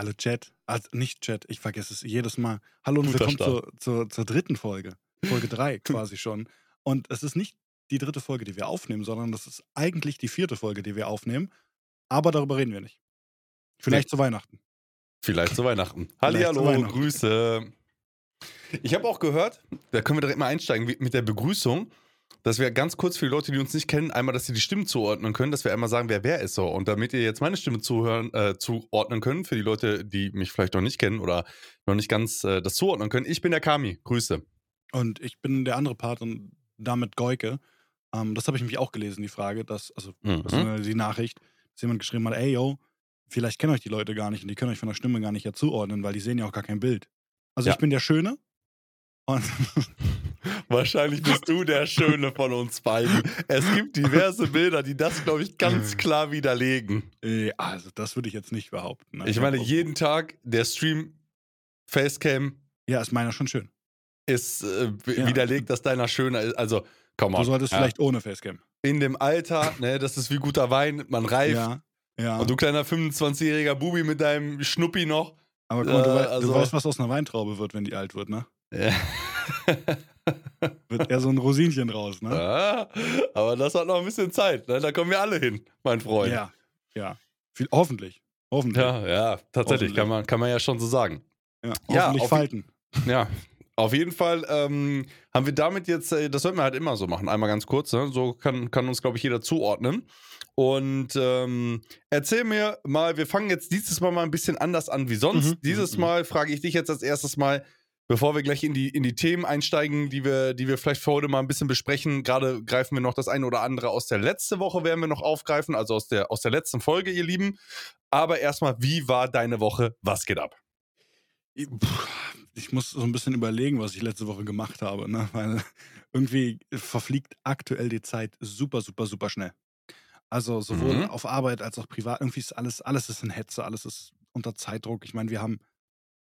Hallo Chat. Also nicht Chat, ich vergesse es jedes Mal. Hallo und Guter willkommen zur, zur, zur dritten Folge. Folge 3 quasi schon. Und es ist nicht die dritte Folge, die wir aufnehmen, sondern das ist eigentlich die vierte Folge, die wir aufnehmen. Aber darüber reden wir nicht. Vielleicht zu Weihnachten. Vielleicht zu Weihnachten. Hallihallo, Weihnachten. Grüße. Ich habe auch gehört, da können wir direkt mal einsteigen mit der Begrüßung, dass wir ganz kurz für die Leute, die uns nicht kennen, einmal, dass sie die Stimmen zuordnen können, dass wir einmal sagen, wer wer ist so. Und damit ihr jetzt meine Stimme zuhören, äh, zuordnen könnt, für die Leute, die mich vielleicht noch nicht kennen oder noch nicht ganz äh, das zuordnen können, ich bin der Kami. Grüße. Und ich bin der andere Part und damit Goike. Ähm, das habe ich nämlich auch gelesen, die Frage, dass, also Mhm. das die Nachricht, dass jemand geschrieben hat, ey yo, vielleicht kennen euch die Leute gar nicht und die können euch von der Stimme gar nicht ja zuordnen, weil die sehen ja auch gar kein Bild. Also Ja. ich bin der Schöne und Wahrscheinlich bist du der Schöne von uns beiden. Es gibt diverse Bilder, die das, glaube ich, ganz klar widerlegen. äh, also das würde ich jetzt nicht behaupten. ne? Ich meine, jeden Tag der Stream Facecam Ja, ist meiner schon schön. ist äh, Ja. widerlegt, dass deiner schöner ist. Also, komm Du mal. solltest ja. vielleicht ohne Facecam. in dem Alter, ne, das ist wie guter Wein, man reift. Ja, ja. Und du kleiner 25-jähriger Bubi mit deinem Schnuppi noch. Aber guck mal, du, äh, also- du weißt, was aus einer Weintraube wird, wenn die alt wird, ne? Ja. Wird eher so ein Rosinchen raus, ne? Ah, aber das hat noch ein bisschen Zeit. Ne? Da kommen wir alle hin, mein Freund. Ja, ja. Viel, hoffentlich. Hoffentlich. ja, ja, tatsächlich, kann man, kann man ja schon so sagen. Ja, Ja, hoffentlich auf- Falten. Ja, auf jeden Fall ähm, haben wir damit jetzt, äh, das sollten wir halt immer so machen, einmal ganz kurz, ne? so kann, kann uns, glaube ich, jeder zuordnen. Und ähm, erzähl mir mal, wir fangen jetzt dieses Mal mal ein bisschen anders an wie sonst. Mhm, Dieses mhm, Mal frage ich dich jetzt als erstes mal, bevor wir gleich in die, in die Themen einsteigen, die wir, die wir vielleicht für heute mal ein bisschen besprechen. Gerade greifen wir noch das eine oder andere aus der letzten Woche, werden wir noch aufgreifen, also aus der, aus der letzten Folge, ihr Lieben. Aber erstmal, wie war deine Woche? Was geht ab? Ich- muss so ein bisschen überlegen, was ich letzte Woche gemacht habe, ne? weil irgendwie verfliegt aktuell die Zeit super, super, super schnell. Also sowohl Mhm. auf Arbeit als auch privat. Irgendwie ist alles, alles ist in Hetze, alles ist unter Zeitdruck. Ich meine, wir haben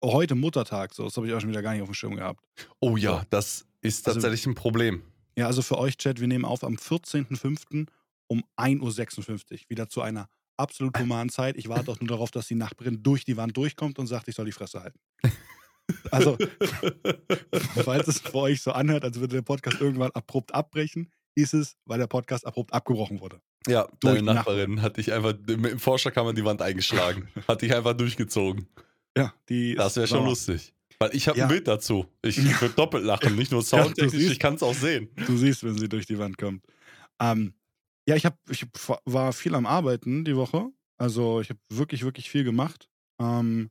heute Muttertag, so, das habe ich auch schon wieder gar nicht auf dem Schirm gehabt. Oh ja, So. das ist Also- tatsächlich ein Problem. Ja, also für euch, Chat, wir nehmen auf am 14.05. um 1.56 Uhr. Wieder zu einer absolut humanen Zeit. Ich warte auch nur darauf, dass die Nachbarin durch die Wand durchkommt und sagt, ich soll die Fresse halten. Also, falls es für euch so anhört, als würde der Podcast irgendwann abrupt abbrechen, ist es, weil der Podcast abrupt abgebrochen wurde. Ja, Durch deine die Nachbarin hat dich einfach mit dem Vorschlaghammer die Wand eingeschlagen. hat dich einfach durchgezogen. Ja, die Das wäre schon sauer. lustig. Weil ich habe Ja. ein Bild dazu. Ich würde doppelt lachen, nicht nur soundtechnisch, siehst. ich kann es auch sehen. Du siehst, wenn sie durch die Wand kommt. Ähm, ja, ich, hab, ich war viel am Arbeiten die Woche. Also ich habe wirklich, wirklich viel gemacht. Ähm,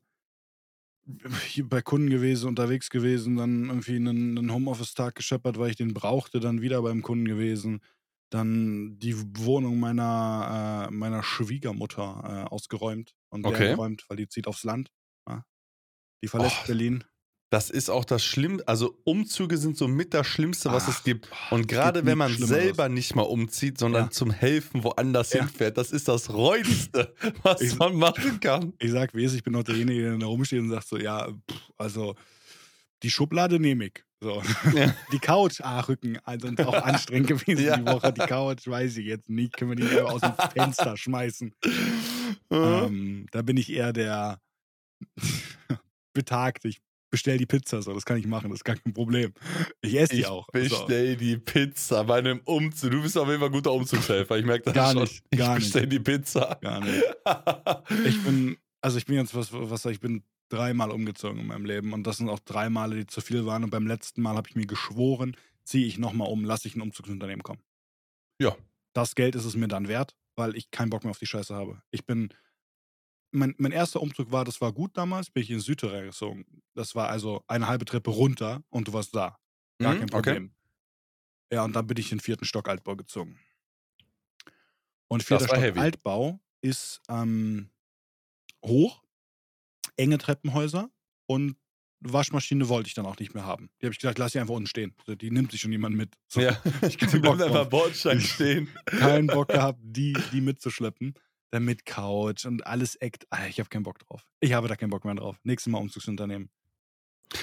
bei Kunden gewesen, unterwegs gewesen, dann irgendwie einen, einen Homeoffice-Tag gescheppert, weil ich den brauchte, dann wieder beim Kunden gewesen. Dann die Wohnung meiner, äh, meiner Schwiegermutter äh, ausgeräumt und Okay. leergeräumt, weil die zieht aufs Land. Die verlässt Och, Berlin. Das ist auch das Schlimmste. Also Umzüge sind so mit das Schlimmste, was es Ach, gibt. boah, Und es gerade gibt wenn man selber nicht mal umzieht, sondern Ja. zum Helfen woanders Ja. hinfährt, das ist das Räudigste, was Ich- man machen kann. ich sag, wie es ich bin auch derjenige, der da rumsteht und sagt so, ja, pff, also die Schublade nehme ich. So. Ja. Die Couch, ah, Rücken, also auch anstrengend gewesen Ja. die Woche. Die Couch, weiß ich jetzt nicht, können wir die aus dem Fenster schmeißen. Mhm. Ähm, da bin ich eher der betagt. Ich bestell die Pizza, so, das kann ich machen, das ist gar kein Problem. Ich esse die Ich auch. So. bestell die Pizza bei einem Umzug. Du bist auf jeden Fall ein guter Umzugshelfer. Ich merke das Gar schon. nicht, ich gar nicht. bestell die Pizza. Gar nicht. Ich bin, also ich bin jetzt was, was ich bin dreimal umgezogen in meinem Leben und das sind auch drei Male, die zu viel waren und beim letzten Mal habe ich mir geschworen, ziehe ich nochmal um, lasse ich ein Umzugsunternehmen kommen. Ja. Das Geld ist es mir dann wert, weil ich keinen Bock mehr auf die Scheiße habe. Ich bin, mein, mein erster Umzug war, das war gut damals, bin ich in Südtirol gezogen. Das war also eine halbe Treppe runter und du warst da. Gar Mhm, kein okay. Problem. Ja, und dann bin ich in den vierten Stock Altbau gezogen. Und vierter Stock heavy. Altbau ist ähm, hoch, enge Treppenhäuser und Waschmaschine wollte ich dann auch nicht mehr haben. Die habe ich gesagt, lass sie einfach unten stehen. Die nimmt sich schon jemand mit. So, Ja, Ich Bock bleibst einfach. Bordstein stehen. Keinen Bock gehabt, die, die mitzuschleppen. Dann mit Couch und alles eckt. Ah, Ich habe keinen Bock drauf. Ich habe da keinen Bock mehr drauf. Nächstes Mal Umzugsunternehmen.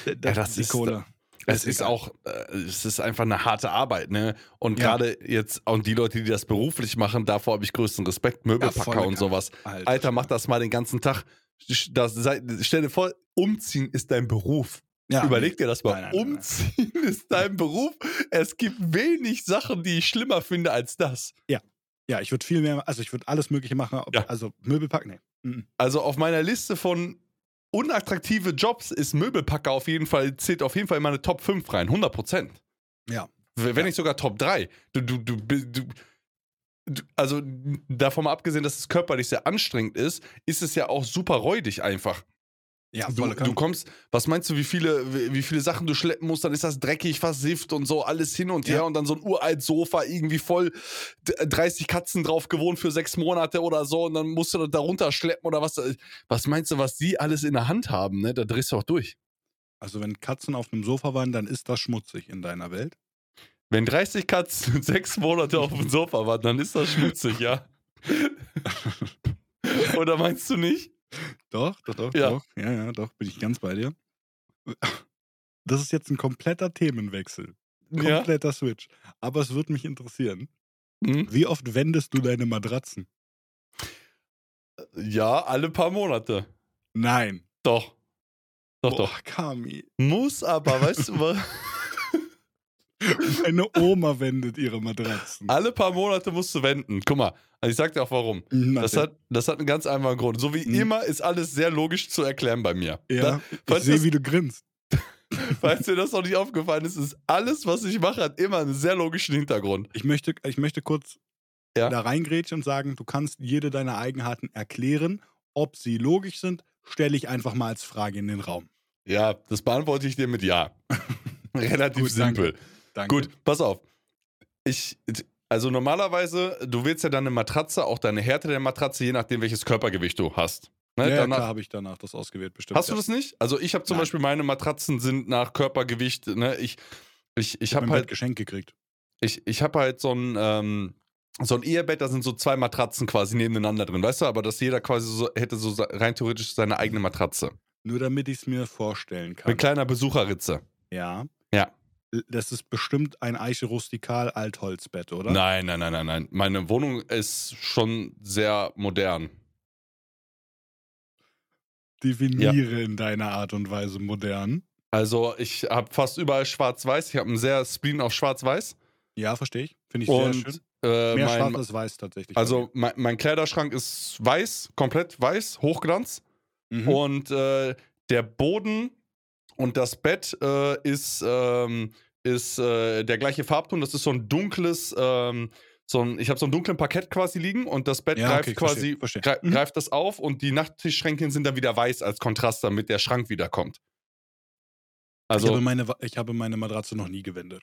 D- Ja, das die ist- Kohle. Es ist egal. auch, äh, es ist einfach eine harte Arbeit, ne? Und Ja. gerade jetzt, und die Leute, die das beruflich machen, davor habe ich größten Respekt, Möbelpacker volle und sowas. Alter, Alter, mach das mal den ganzen Tag. das, stell dir vor, umziehen ist dein Beruf. Ja, Überleg dir das mal. Nein, nein, nein, nein. Umziehen ist dein Beruf. Es gibt wenig Sachen, die ich schlimmer finde als das. Ja, ich würde viel mehr, also ich würde alles Mögliche machen. Ob, Ja. Also Möbelpack, nee. Mhm. Also auf meiner Liste von unattraktive Jobs ist Möbelpacker auf jeden Fall, zählt auf jeden Fall in meine Top 5 rein. 100 Prozent. Ja. Wenn Ja. nicht sogar Top 3. Du, du, du, du, du, also davon mal abgesehen, dass es körperlich sehr anstrengend ist, ist es ja auch super räudig einfach. Ja, Du, du kommst, was meinst du, wie viele, wie viele Sachen du schleppen musst, dann ist das dreckig, versifft und so, alles hin und Ja. her und dann so ein uralt Sofa, irgendwie voll d- 30 Katzen drauf gewohnt für sechs Monate oder so und dann musst du das darunter schleppen oder was. Was meinst du, was die alles in der Hand haben, ne? Da drehst du auch durch. Also wenn Katzen auf einem Sofa waren, dann ist das schmutzig in deiner Welt. Wenn 30 Katzen sechs Monate auf dem Sofa waren, dann ist das schmutzig, ja. oder meinst du nicht? Doch, doch, doch, Ja. doch. Ja, ja, doch, bin ich ganz bei dir. Das ist jetzt ein kompletter Themenwechsel. Ja. Kompletter Switch. Aber es würde mich interessieren, Hm? wie oft wendest du deine Matratzen? Ja, alle paar Monate. Nein. Doch. Doch, doch. Boah, Kami. Muss aber, weißt du was? Meine Oma wendet ihre Matratzen. Alle paar Monate musst du wenden. Guck mal, also ich sag dir auch warum. Mhm, Das hat, das hat einen ganz einfachen Grund. So wie Mhm. immer ist alles sehr logisch zu erklären bei mir. ja, Da, ich sehe, wie du grinst. falls dir das noch nicht aufgefallen ist, ist alles, was ich mache, hat immer einen sehr logischen Hintergrund. Ich möchte, ich möchte kurz Ja. da reingrätschen und sagen, du kannst jede deiner Eigenheiten erklären. Ob sie logisch sind, stelle ich einfach mal als Frage in den Raum. Ja, das beantworte ich dir mit Ja. Relativ Gut, simpel. Danke. Gut, pass auf. Ich, also normalerweise, du wählst ja deine Matratze, auch deine Härte der Matratze, je nachdem, welches Körpergewicht du hast. Ne? Ja, Danach- klar habe ich danach das ausgewählt, bestimmt. Hast du ja. das nicht? Also ich habe zum Nein. Beispiel meine Matratzen sind nach Körpergewicht. Ne? Ich, ich, ich Ich habe Bett halt, geschenkt gekriegt. ich, ich habe halt so ein ähm, so ein Ehebett. Da sind so zwei Matratzen quasi nebeneinander drin, weißt du? Aber dass jeder quasi so hätte so rein theoretisch seine eigene Matratze Nur damit ich es mir vorstellen kann. mit kleiner Besucherritze. Ja. Ja. Das ist bestimmt ein Eiche Rustikal Altholzbett, oder? Nein, nein, nein, nein, nein. Meine Wohnung ist schon sehr modern. Definiere in deiner Art und Weise modern. Also ich habe fast überall Schwarz-Weiß. Ich habe einen sehr Spleen auf Schwarz-Weiß. Ja, verstehe ich. Finde ich sehr Und schön. äh, Mehr mein, schwarz als weiß tatsächlich. Also mein, mein Kleiderschrank ist weiß, komplett weiß, Hochglanz. Mhm. Und äh, der Boden und das Bett äh, ist, ähm, ist äh, der gleiche Farbton. Das ist so ein dunkles, ähm, so ein, ich habe so einen dunklen Parkett quasi liegen und das Bett Ja, greift okay, quasi, verstehe, verstehe. grei- Mhm. greift das auf und die Nachttischschränkchen sind dann wieder weiß als Kontrast, damit der Schrank wieder kommt. ich, Also, habe meine, Wa- ich habe meine Matratze noch nie gewendet.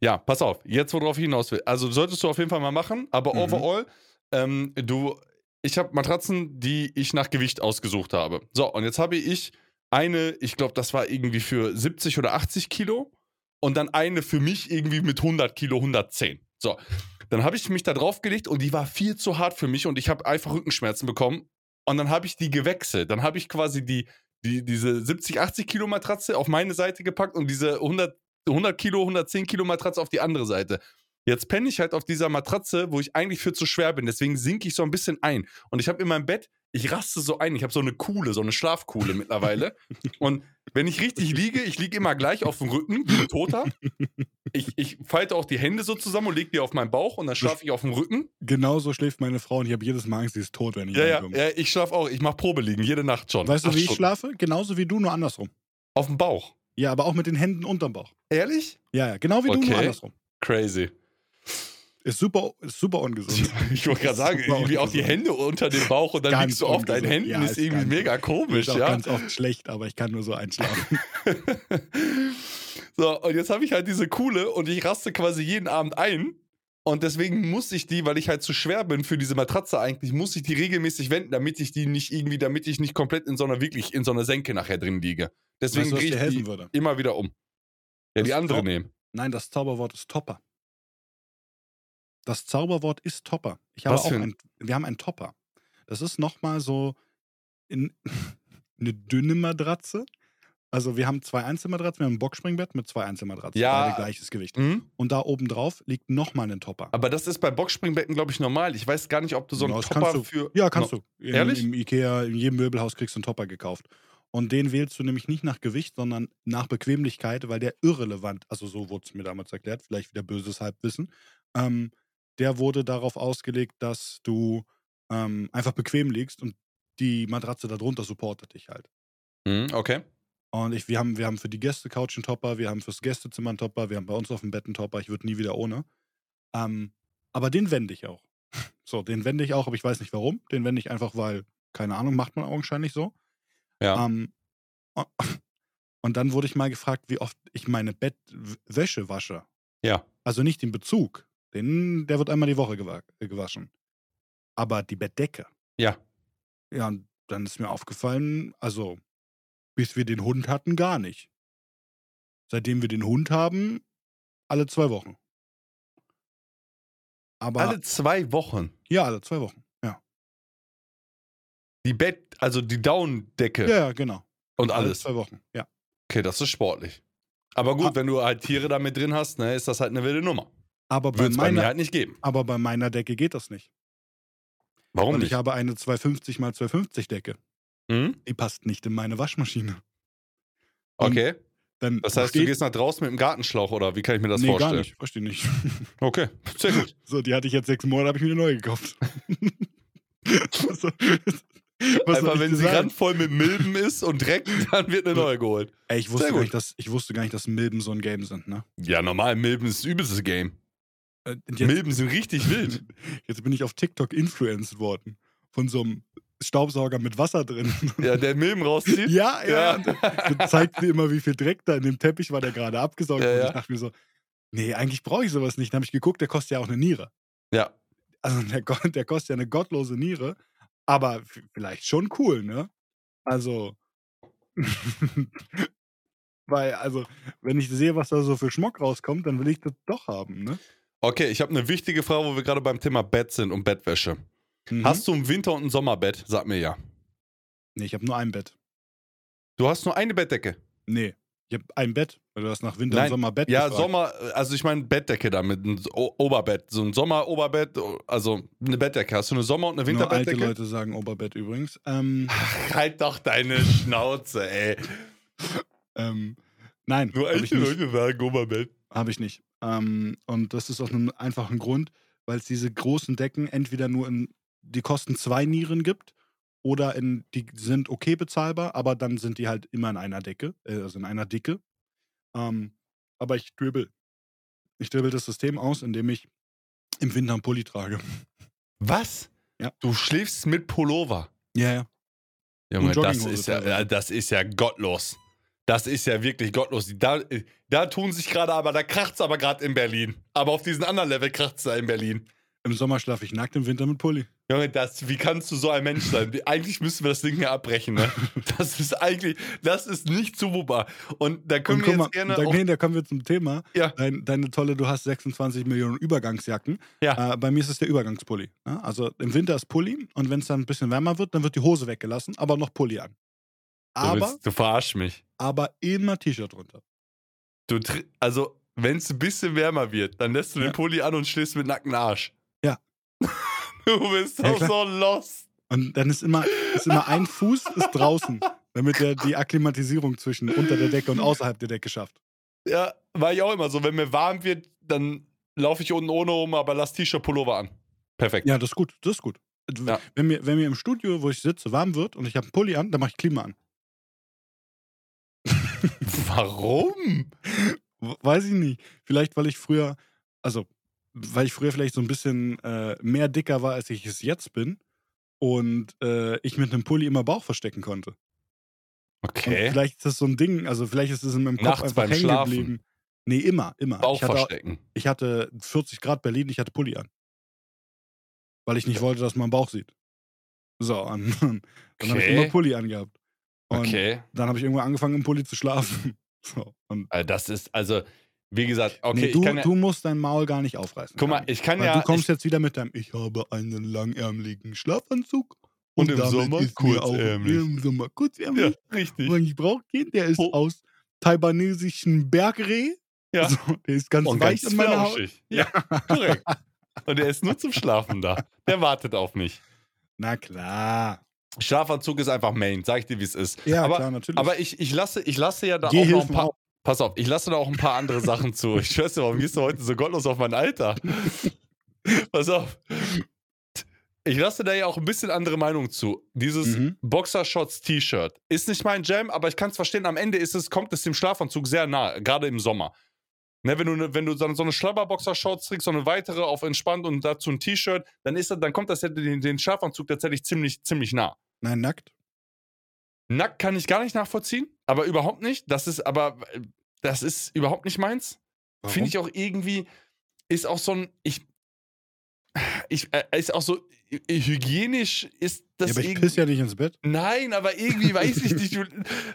ja, pass auf, jetzt worauf ich hinaus will. Also solltest du auf jeden Fall mal machen, aber Mhm. overall, ähm, du, ich habe Matratzen, die ich nach Gewicht ausgesucht habe. So, und jetzt habe ich eine, ich glaube, das war irgendwie für 70 oder 80 Kilo und dann eine für mich irgendwie mit 100 Kilo, 110. So, dann habe ich mich da draufgelegt und die war viel zu hart für mich und ich habe einfach Rückenschmerzen bekommen und dann habe ich die gewechselt. Dann habe ich quasi die, die, diese 70, 80 Kilo Matratze auf meine Seite gepackt und diese 100 100 Kilo, 110 Kilo Matratze auf die andere Seite. Jetzt penne ich halt auf dieser Matratze, wo ich eigentlich für zu schwer bin. Deswegen sinke ich so ein bisschen ein. Und ich habe in meinem Bett, ich raste so ein. Ich habe so eine Kuhle, so eine Schlafkuhle mittlerweile. Und wenn ich richtig liege, ich liege immer gleich auf dem Rücken, wie ein Toter. Ich, ich falte auch die Hände so zusammen und lege die auf meinen Bauch und dann schlafe ich auf dem Rücken. Genauso schläft meine Frau und ich habe jedes Mal Angst, sie ist tot, wenn ich Ja, ja, ja ich schlafe auch. Ich mache Probeliegen, jede Nacht schon. Weißt du, wie ich Stunden. schlafe? Genauso wie du, nur andersrum. Auf dem Bauch. Ja, aber auch mit den Händen unterm Bauch. Ehrlich? Ja, ja, genau wie du, nur Okay. andersrum. Crazy. Ist super, ist super ungesund. Ich wollte gerade sagen, irgendwie auch die ungesund. Hände unter dem Bauch und dann Ganz liegst du auf deinen ungesund. Händen, Ja, ist ist irgendwie mega komisch, ist auch ja. ganz oft schlecht, aber ich kann nur so einschlafen. so, und jetzt habe ich halt diese Kuhle und ich raste quasi jeden Abend ein. Und deswegen muss ich die, weil ich halt zu schwer bin für diese Matratze eigentlich, muss ich die regelmäßig wenden, damit ich die nicht irgendwie, damit ich nicht komplett in so einer, wirklich in so einer Senke nachher drin liege. Deswegen weißt du, drehe ich die würde? immer wieder um. Ja, Das die andere Top- nehmen. Nein, das Zauberwort ist Topper. Das Zauberwort ist Topper. Ich habe Was auch ein- wir haben einen Topper. Das ist nochmal so in, eine dünne Matratze Also wir haben zwei Einzelmatratzen, wir haben ein Boxspringbett mit zwei Einzelmatratzen. Ja. Beide gleiches Gewicht. Mhm. Und da oben drauf liegt nochmal ein Topper. Aber das ist bei Boxspringbetten, glaube ich, normal. Ich weiß gar nicht, ob du so einen Ja, Topper du. für. Ja, kannst No- du. In, Ehrlich? Im Ikea, in jedem Möbelhaus kriegst du einen Topper gekauft. Und den wählst du nämlich nicht nach Gewicht, sondern nach Bequemlichkeit, weil der irrelevant, also so wurde es mir damals erklärt, vielleicht wieder böses Halbwissen, ähm, der wurde darauf ausgelegt, dass du ähm, einfach bequem liegst und die Matratze darunter supportet dich halt. Mhm, okay. Und ich, wir, haben, wir haben für die Gästecouch einen Topper, wir haben fürs Gästezimmer einen Topper, wir haben bei uns auf dem Bett einen Topper, ich würde nie wieder ohne. Ähm, aber den wende ich auch. So, den wende ich auch, aber ich weiß nicht warum. Den wende ich einfach, weil, keine Ahnung, macht man augenscheinlich so. Ja. Ähm, und- und dann wurde ich mal gefragt, wie oft ich meine Bettwäsche wasche. Ja. Also nicht den Bezug, den, der wird einmal die Woche gewa äh, gewaschen. Aber die Bettdecke. Ja. Ja, und dann ist mir aufgefallen, also bis wir den Hund hatten, gar nicht. Seitdem wir den Hund haben, alle zwei Wochen. Aber Alle zwei Wochen. ja, alle zwei Wochen. Ja. Die Bett, also die Daunendecke Ja, ja, genau. und Alle alles. zwei Wochen. Ja. Okay, das ist sportlich. Aber gut, Ah. wenn du halt Tiere damit drin hast, ne, ist das halt eine wilde Nummer. Aber bei, Würde es bei meiner, halt nicht geben. aber bei meiner Decke geht das nicht. Warum Und nicht? ich habe eine 250 x 250 Decke. Hm? Die passt nicht in meine Waschmaschine. Und Okay. Dann Das heißt, du gehst nach draußen mit dem Gartenschlauch oder wie kann ich mir das nee, vorstellen? gar nicht. Verstehe nicht. Okay, sehr gut. So, die hatte ich jetzt sechs Monate, habe ich mir eine neue gekauft. was soll Einfach, wenn sie randvoll mit Milben ist und Dreck, dann wird eine neue geholt. Ey, ich wusste, gar nicht, dass, ich wusste gar nicht, dass Milben so ein Game sind, ne? Ja, normal, Milben ist das übelste Game. Äh, Jetzt, Milben sind richtig wild. jetzt bin ich auf TikTok influenced worden. Von so einem Staubsauger mit Wasser drin. Ja, der Milben rauszieht. ja, ja. Ja. Zeigt mir immer, wie viel Dreck da in dem Teppich war, der gerade abgesaugt Ja, ja. Ich dachte mir so, nee, eigentlich brauche ich sowas nicht. Dann habe ich geguckt, der kostet ja auch eine Niere. Ja. Also der, der kostet ja eine gottlose Niere, aber vielleicht schon cool, ne? Also, weil, also, wenn ich sehe, was da so für Schmuck rauskommt, dann will ich das doch haben, ne? Okay, ich habe eine wichtige Frage, wo wir gerade beim Thema Bett sind und Bettwäsche. Mhm. Hast du ein Winter- und ein Sommerbett? Sag mir ja. Nee, ich habe nur ein Bett. Du hast nur eine Bettdecke. Nee, ich habe ein Bett, weil du hast nach Winter Nein, und Sommer Bett Ja, gefragt. Sommer, also ich meine Bettdecke damit, ein O- Oberbett, so ein Sommer-Oberbett, also eine Bettdecke. Hast du eine Sommer- und eine Nur alte Winterbettdecke? Leute sagen Oberbett übrigens. Ähm, Halt doch deine Schnauze, ey. ähm, nein, Nur habe alte ich nicht. Leute sagen Oberbett. Habe ich nicht. Ähm, und das ist aus einem einfachen Grund, weil es diese großen Decken entweder nur in, die kosten zwei Nieren gibt oder in, die sind okay bezahlbar, aber dann sind die halt immer in einer Decke, äh, also in einer Dicke. Ähm, aber ich dribbel. Ich dribbel das System aus, indem ich im Winter einen Pulli trage. Was? Ja. Du schläfst mit Pullover. Ja, ja. Junge, das ist, ja, ja, das ist ja gottlos. Das ist ja wirklich gottlos. Da, da tun sich gerade aber, da kracht's aber gerade in Berlin. Aber auf diesen anderen Level kracht's da in Berlin. Im Sommer schlafe ich nackt, im Winter mit Pulli. Junge, das, wie kannst du so ein Mensch sein? Eigentlich müssen wir das Ding hier abbrechen, ne? Das ist eigentlich, das ist nicht zumutbar. Und da können Und wir guck mal, jetzt gerne da, nee, da kommen wir zum Thema. Ja. Dein, deine tolle, du hast 26 Millionen Übergangsjacken. Ja. Äh, bei mir ist es der Übergangspulli. Ne? Also im Winter ist Pulli und wenn es dann ein bisschen wärmer wird, dann wird die Hose weggelassen, aber noch Pulli an. Du, Aber, willst, du verarsch mich. aber immer T-Shirt drunter. Du, also, wenn es ein bisschen wärmer wird, dann lässt du Ja. den Pulli an und schläfst mit nackten Arsch. Ja. Du bist Ja, doch klar. so lost. Und dann ist immer, ist immer ein Fuß ist draußen, damit er die Akklimatisierung zwischen unter der Decke und außerhalb der Decke schafft. Ja, war ich auch immer so. Wenn mir warm wird, dann laufe ich unten ohne um, aber lass T-Shirt Pullover an. Perfekt. Ja, das ist gut, das ist gut. Ja. Wenn, mir, wenn mir im Studio, wo ich sitze, warm wird und ich habe einen Pulli an, dann mache ich Klima an. Warum? Weiß ich nicht. Vielleicht, weil ich früher, also, weil ich früher vielleicht so ein bisschen äh, mehr dicker war, als ich es jetzt bin. Und äh, ich mit einem Pulli immer Bauch verstecken konnte. Und Okay. vielleicht ist das so ein Ding, also vielleicht ist es in meinem Kopf Nachts einfach beim hängen Schlafen. geblieben. Nee, immer, immer. Bauch ich, hatte, verstecken. ich hatte 40 Grad Berlin, ich hatte Pulli an. Weil ich nicht wollte, dass man Bauch sieht. So, und dann habe ich Okay. immer Pulli angehabt. Und Okay. dann habe ich irgendwann angefangen, im Pulli zu schlafen. So, und Äh, Das ist, also, wie gesagt, okay, nee, du, ja. du musst dein Maul gar nicht aufreißen. Guck mal, ich kann ja. du kommst ich, jetzt wieder mit deinem Ich habe einen langärmeligen Schlafanzug Und im damit Sommer ist mir auch kurzärmlich. Im Sommer kurzärmlich. Ja, richtig. Und ich brauche keinen, der ist Oh. aus taiwanesischen Bergreh. Ja. Also, der ist ganz Und weich ganz an meiner Haut. Ja, korrekt. Und er ist nur zum Schlafen da. Der wartet auf mich. Na klar. Schlafanzug ist einfach Main, sag ich dir, wie es ist. Ja, aber, klar, natürlich. aber ich, ich, lasse, ich lasse ja da auch noch ein paar. auch. Pass auf, ich lasse da auch ein paar andere Sachen zu. Ich weiß ja, warum gehst du heute so gottlos auf mein Alter? Pass auf. Ich lasse da ja auch ein bisschen andere Meinung zu. Dieses Mhm. Boxershorts-T-Shirt ist nicht mein Jam, aber ich kann es verstehen. Am Ende ist es, kommt es dem Schlafanzug sehr nah, gerade im Sommer. Ne, wenn du, ne, wenn du so so eine Schlabberboxer-Shorts trägst, so eine weitere auf entspannt und dazu ein T-Shirt, dann, ist das- dann kommt das den, den Schlafanzug tatsächlich ziemlich, ziemlich nah. Nein, nackt. Nackt kann ich gar nicht nachvollziehen, aber überhaupt nicht. Das ist aber, das ist überhaupt nicht meins. Finde ich auch irgendwie, ist auch so ein, ich, ich, äh, ist auch so, äh, hygienisch ist das ja, aber ich irgendwie. piss ja nicht ins Bett. Nein, aber irgendwie weiß ich nicht. Du,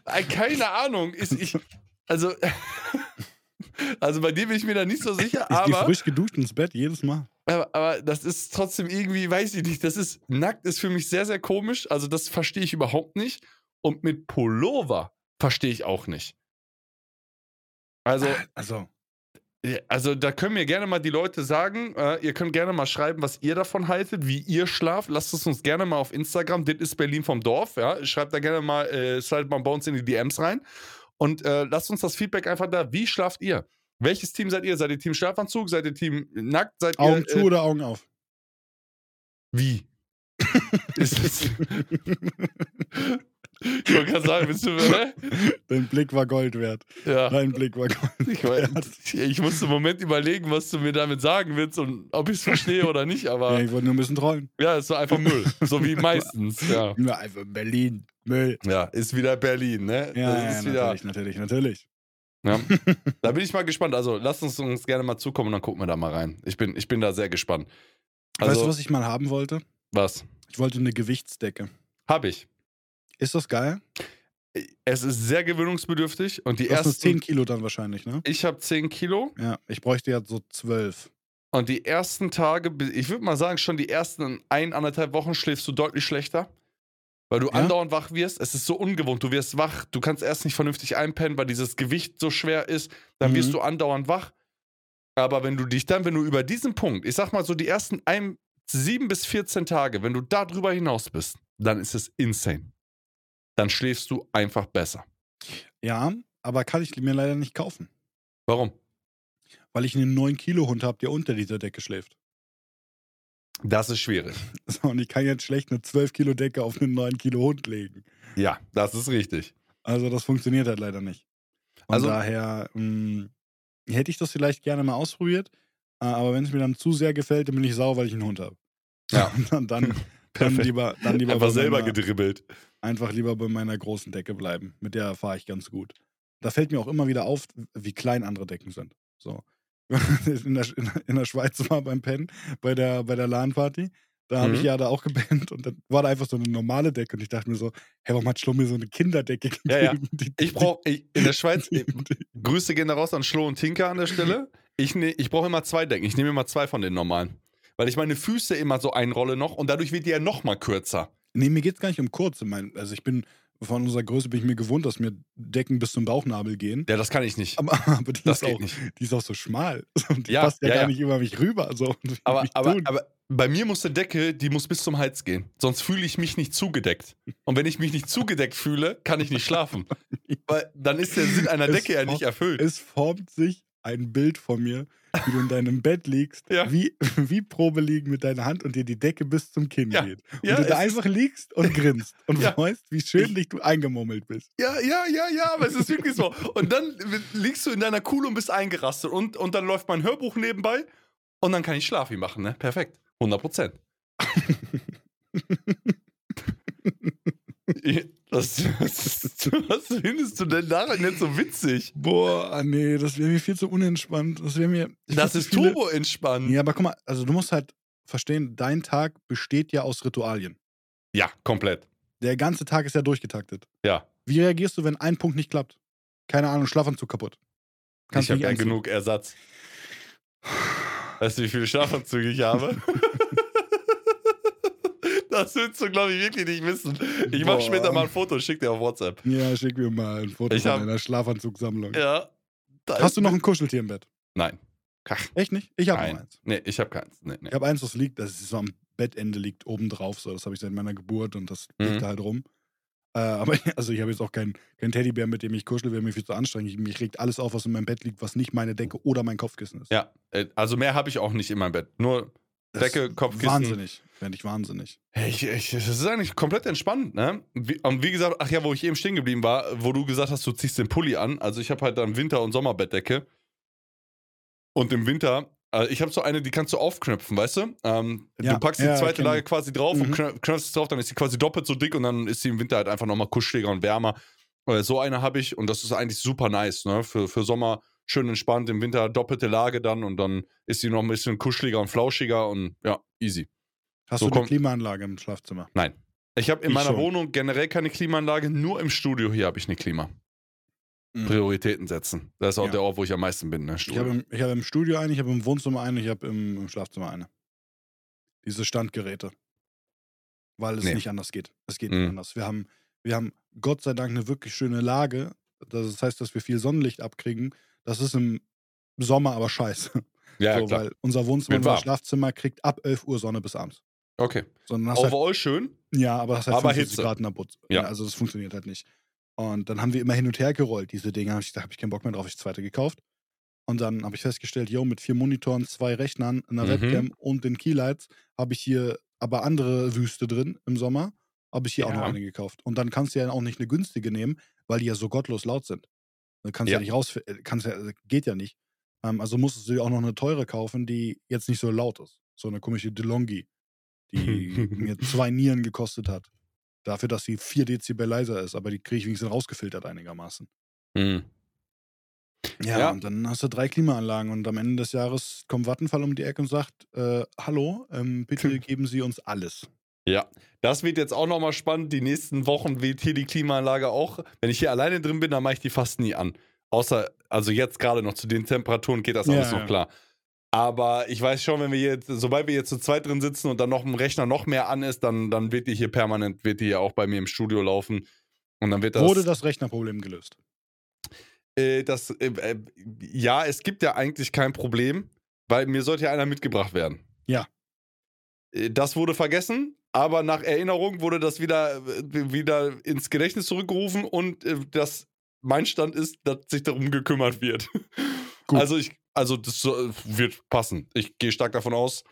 äh, keine Ahnung. Ist ich, also, also bei dem bin ich mir da nicht so sicher, Ich aber, frisch geduscht ins Bett, jedes Mal. aber, aber das ist trotzdem irgendwie, weiß ich nicht. Das ist, nackt ist für mich sehr, sehr komisch. Also das verstehe ich überhaupt nicht. Und mit Pullover verstehe ich auch nicht. Also, Also, ja, Also da können mir gerne mal die Leute sagen, äh, ihr könnt gerne mal schreiben, was ihr davon haltet, wie ihr schlaft. Lasst es uns gerne mal auf Instagram, das ist Berlin vom Dorf, ja. Schreibt da gerne mal, äh, schreibt mal bei uns in die DMs rein. Und äh, lasst uns das Feedback einfach da. Wie schlaft ihr? Welches Team seid ihr? Seid ihr Team Schlafanzug? Seid ihr Team nackt? Seid Augen ihr, zu äh, oder Augen auf? Wie? ist das, ich wollte gerade sagen, bist du, hä? Dein Blick war Gold wert. Ja. Dein Blick war Gold Ich, wert. ich musste einen Moment überlegen, was du mir damit sagen willst und ob ich es verstehe oder nicht, aber Ja, ich wollte nur ein bisschen trollen. ja, es war einfach Müll. So wie meistens, ja. Nur einfach Berlin. Müll. Ja, ist wieder Berlin, ne? Ja, das ja ist wieder, natürlich, natürlich, natürlich. ja. Da bin ich mal gespannt. Also lasst uns uns gerne mal zukommen und dann gucken wir da mal rein. Ich bin, ich bin da sehr gespannt. Also, weißt du, was ich mal haben wollte? was? Ich wollte eine Gewichtsdecke. Hab ich. Ist das geil? Es ist sehr gewöhnungsbedürftig und die Du hast nur ersten. 10 Kilo dann wahrscheinlich, ne? Ich habe 10 Kilo Ja, ich bräuchte ja so 12. und die ersten Tage, ich würde mal sagen, schon die ersten ein, anderthalb Wochen schläfst du deutlich schlechter. Weil du Ja? andauernd wach wirst. Es ist so ungewohnt. Du wirst wach, du kannst erst nicht vernünftig einpennen, weil dieses Gewicht so schwer ist. Dann wirst Mhm. du andauernd wach. Aber wenn du dich dann, wenn du über diesen Punkt, ich sag mal so die ersten ein, sieben bis 14 Tage, wenn du da drüber hinaus bist, dann ist es insane. Dann schläfst du einfach besser. Ja, aber kann ich mir leider nicht kaufen. Warum? Weil ich einen 9-Kilo-Hund habe, der unter dieser Decke schläft. Das ist schwierig. So, und ich kann jetzt schlecht eine 12-Kilo-Decke auf einen 9-Kilo-Hund legen. Ja, das ist richtig. Also, das funktioniert halt leider nicht. Von Also- daher mh, hätte ich das vielleicht gerne mal ausprobiert. äh, Aber wenn es mir dann zu sehr gefällt, dann bin ich sauer, weil ich einen Hund habe. Ja. dann, dann, dann lieber, dann lieber Einfach selber meiner, gedribbelt. einfach lieber bei meiner großen Decke bleiben. Mit der fahre ich ganz gut. Da fällt mir auch immer wieder auf, wie klein andere Decken sind. So. In der, in, der Schweiz war beim Pennen, bei der, bei der LAN-Party. Da habe ich Mhm. ja da auch gepennt und dann war da einfach so eine normale Decke und ich dachte mir so, hey, warum hat Schlumm mir so eine Kinderdecke gegeben? Ja, ja. Die, Ich brauche in der Schweiz, die, die, Grüße gehen da raus an Schlo und Tinker an der Stelle. Ich, ne, ich brauche immer zwei Decken. Ich nehme immer zwei von den normalen. Weil ich meine Füße immer so einrolle noch und dadurch wird die ja noch mal kürzer. Nee, mir geht es gar nicht um kurz. Ich mein, also ich bin, von unserer Größe bin ich mir gewohnt, dass mir Decken bis zum Bauchnabel gehen. Ja, das kann ich nicht. Aber, aber die, Das ist auch, nicht. die ist auch so schmal. Und die Ja, passt ja, ja, gar ja. nicht über mich rüber. So, Aber, mich aber, aber bei mir muss die Decke, die muss bis zum Hals gehen. Sonst fühle ich mich nicht zugedeckt. Und wenn ich mich nicht zugedeckt fühle, kann ich nicht schlafen. Weil dann ist der Sinn einer Es Decke ja nicht erfüllt. es formt sich ein Bild von mir, wie du in deinem Bett liegst, Ja. wie, wie Probe liegen mit deiner Hand und dir die Decke bis zum Kinn Ja. geht. Und Ja, du da einfach liegst und grinst und freust, wie schönlich du eingemummelt bist. Ja, ja, ja, ja, aber es ist wirklich so. Und dann liegst du in deiner Kuhle und bist eingerastet und, und dann läuft mein Hörbuch nebenbei und dann kann ich Schlafi machen, ne? Perfekt. 100 Prozent. was, was, was findest du denn daran jetzt so witzig? Boah, nee, das wäre mir viel zu unentspannt. Das wäre mir. Das ist viele- turbo entspannt. Ja, aber guck mal, also du musst halt verstehen, dein Tag besteht ja aus Ritualien. Ja, komplett. Der ganze Tag ist ja durchgetaktet. Ja. Wie reagierst du, wenn ein Punkt nicht klappt? Keine Ahnung, Schlafanzug kaputt. ich habe ja genug Ersatz. Weißt du, wie viele Schlafanzüge ich habe? Das willst du, glaube ich, wirklich nicht wissen. Ich mache später mal ein Foto, schick dir auf WhatsApp. Ja, schick mir mal ein Foto Ich von hab- deiner Schlafanzugsammlung. Ja. Hast du noch ein Kuscheltier im Bett? Nein. Ach, Echt nicht? Ich habe eins. Nee, ich habe keins. Nee, nee. Ich habe eins, das liegt, das ist so am Bettende, liegt oben drauf. So. Das habe ich seit meiner Geburt und das Mhm. liegt da halt rum. Äh, aber also ich habe jetzt auch keinen kein Teddybär, mit dem ich kuschel, wäre mir viel zu anstrengend. Ich, mich regt alles auf, was in meinem Bett liegt, was nicht meine Decke oder mein Kopfkissen ist. Ja, äh, also mehr habe ich auch nicht in meinem Bett. Nur Decke, Kopfkissen. Wahnsinnig. Fände ich wahnsinnig. Ich, ich, das ist eigentlich komplett entspannt, ne? Wie, und wie gesagt, ach ja, wo ich eben stehen geblieben war, wo du gesagt hast, du ziehst den Pulli an. Also ich habe halt dann Winter- und Sommerbettdecke. Und im Winter, äh, ich habe so eine, die kannst du aufknöpfen, weißt du? Ähm, Ja, du packst die ja, zweite Lage quasi drauf und Mhm. knö- knöpfst es drauf, dann ist sie quasi doppelt so dick und dann ist sie im Winter halt einfach nochmal kuscheliger und wärmer. Äh, so eine habe ich und das ist eigentlich super nice, ne? Für, für Sommer schön entspannt, im Winter doppelte Lage dann und dann ist sie noch ein bisschen kuscheliger und flauschiger und ja, easy. Hast So du eine Klimaanlage im Schlafzimmer? Nein. Ich habe in Ich meiner schon. Wohnung generell keine Klimaanlage, nur im Studio hier habe ich eine Klima. Mhm. Prioritäten setzen. Das ist auch Ja. der Ort, wo ich am meisten bin, ne? Ich habe im, hab im Studio eine, ich habe im Wohnzimmer eine, ich habe im, im Schlafzimmer eine. Diese Standgeräte. Weil es Nee. nicht anders geht. Es geht Mhm. nicht anders. Wir haben, wir haben Gott sei Dank eine wirklich schöne Lage. Das heißt, dass wir viel Sonnenlicht abkriegen. Das ist im Sommer aber scheiße. ja, so, klar. weil unser Wohnzimmer, Wird unser. Schlafzimmer kriegt ab 11 Uhr Sonne bis abends. Okay. Hast halt, Overall schön. ja, aber das hat 45 Hitze. Grad in der Butz. Ja. Also das funktioniert halt nicht. Und dann haben wir immer hin und her gerollt, diese Dinge. Hab ich- Da habe ich keinen Bock mehr drauf, ich das zweite gekauft. Und dann habe ich festgestellt, yo, mit vier Monitoren, zwei Rechnern, einer Mhm. Webcam und den Keylights habe ich hier aber andere Wüste drin im Sommer. Habe ich hier auch noch Ja. eine gekauft. Und dann kannst du ja auch nicht eine günstige nehmen, weil die ja so gottlos laut sind. Du kannst ja, Ja. nicht raus, äh, kannst ja, äh, geht ja nicht. Ähm, also musstest du dir auch noch eine teure kaufen, die jetzt nicht so laut ist. So eine komische DeLonghi, die mir zwei Nieren gekostet hat. Dafür, dass sie 4 Dezibel leiser ist, aber die kriege ich wenigstens rausgefiltert einigermaßen. Mhm. Ja, Ja. und dann hast du drei Klimaanlagen und am Ende des Jahres kommt Vattenfall um die Ecke und sagt, äh, hallo, ähm, bitte geben Sie uns alles. Ja, das wird jetzt auch nochmal spannend. Die nächsten Wochen wird hier die Klimaanlage auch. Wenn ich hier alleine drin bin, dann mache ich die fast nie an. Außer, also jetzt gerade noch zu den Temperaturen geht das Ja, alles noch ja. klar. Aber ich weiß schon, wenn wir jetzt, sobald wir jetzt zu zweit drin sitzen und dann noch ein Rechner noch mehr an ist, dann, dann wird die hier permanent, wird die hier auch bei mir im Studio laufen. Und dann wird das. Wurde das Rechnerproblem gelöst? Äh, das, äh, äh, ja, es gibt ja eigentlich kein Problem, weil mir sollte ja einer mitgebracht werden. Ja. Äh, Das wurde vergessen, aber nach Erinnerung wurde das wieder, äh, wieder ins Gedächtnis zurückgerufen und äh, das, mein Stand ist, dass sich darum gekümmert wird. Gut. Also ich, also das äh, wird passen. Ich gehe stark davon aus.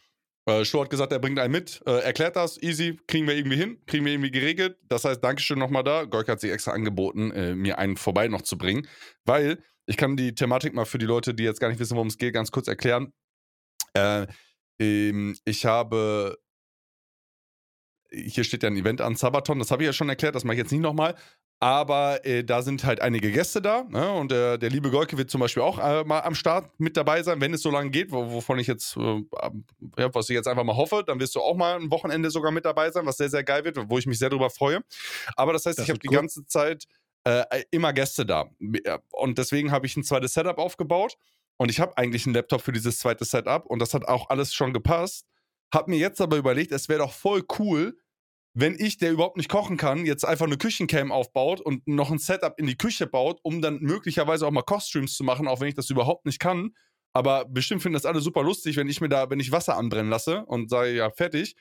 Äh, Schuh hat gesagt, er bringt einen mit, äh, erklärt das, easy, kriegen wir irgendwie hin, kriegen wir irgendwie geregelt. Das heißt, Dankeschön nochmal da. Goik hat sich extra angeboten, äh, mir einen vorbei noch zu bringen, weil ich kann die Thematik mal für die Leute, die jetzt gar nicht wissen, worum es geht, ganz kurz erklären. Äh, ähm, ich habe, hier steht ja ein Event an, Sabaton, das habe ich ja schon erklärt, das mache ich jetzt nicht nochmal. Aber äh, da sind halt einige Gäste da. Ne? Und der, der liebe Golke wird zum Beispiel auch äh, mal am Start mit dabei sein, wenn es so lange geht, wo, wovon ich jetzt, äh, ja, was ich jetzt einfach mal hoffe. Dann wirst du auch mal ein Wochenende sogar mit dabei sein, was sehr, sehr geil wird, wo ich mich sehr drüber freue. Aber das heißt, Das ich habe die ganze Zeit äh, immer Gäste da. Und deswegen habe ich ein zweites Setup aufgebaut. Und ich habe eigentlich einen Laptop für dieses zweite Setup. Und das hat auch alles schon gepasst. Hab mir jetzt aber überlegt, es wäre doch voll cool, wenn ich, der überhaupt nicht kochen kann, jetzt einfach eine Küchencam aufbaut und noch ein Setup in die Küche baut, um dann möglicherweise auch mal Kochstreams zu machen, auch wenn ich das überhaupt nicht kann. Aber bestimmt finden das alle super lustig, wenn ich mir da, wenn ich Wasser anbrennen lasse und sage, ja, fertig.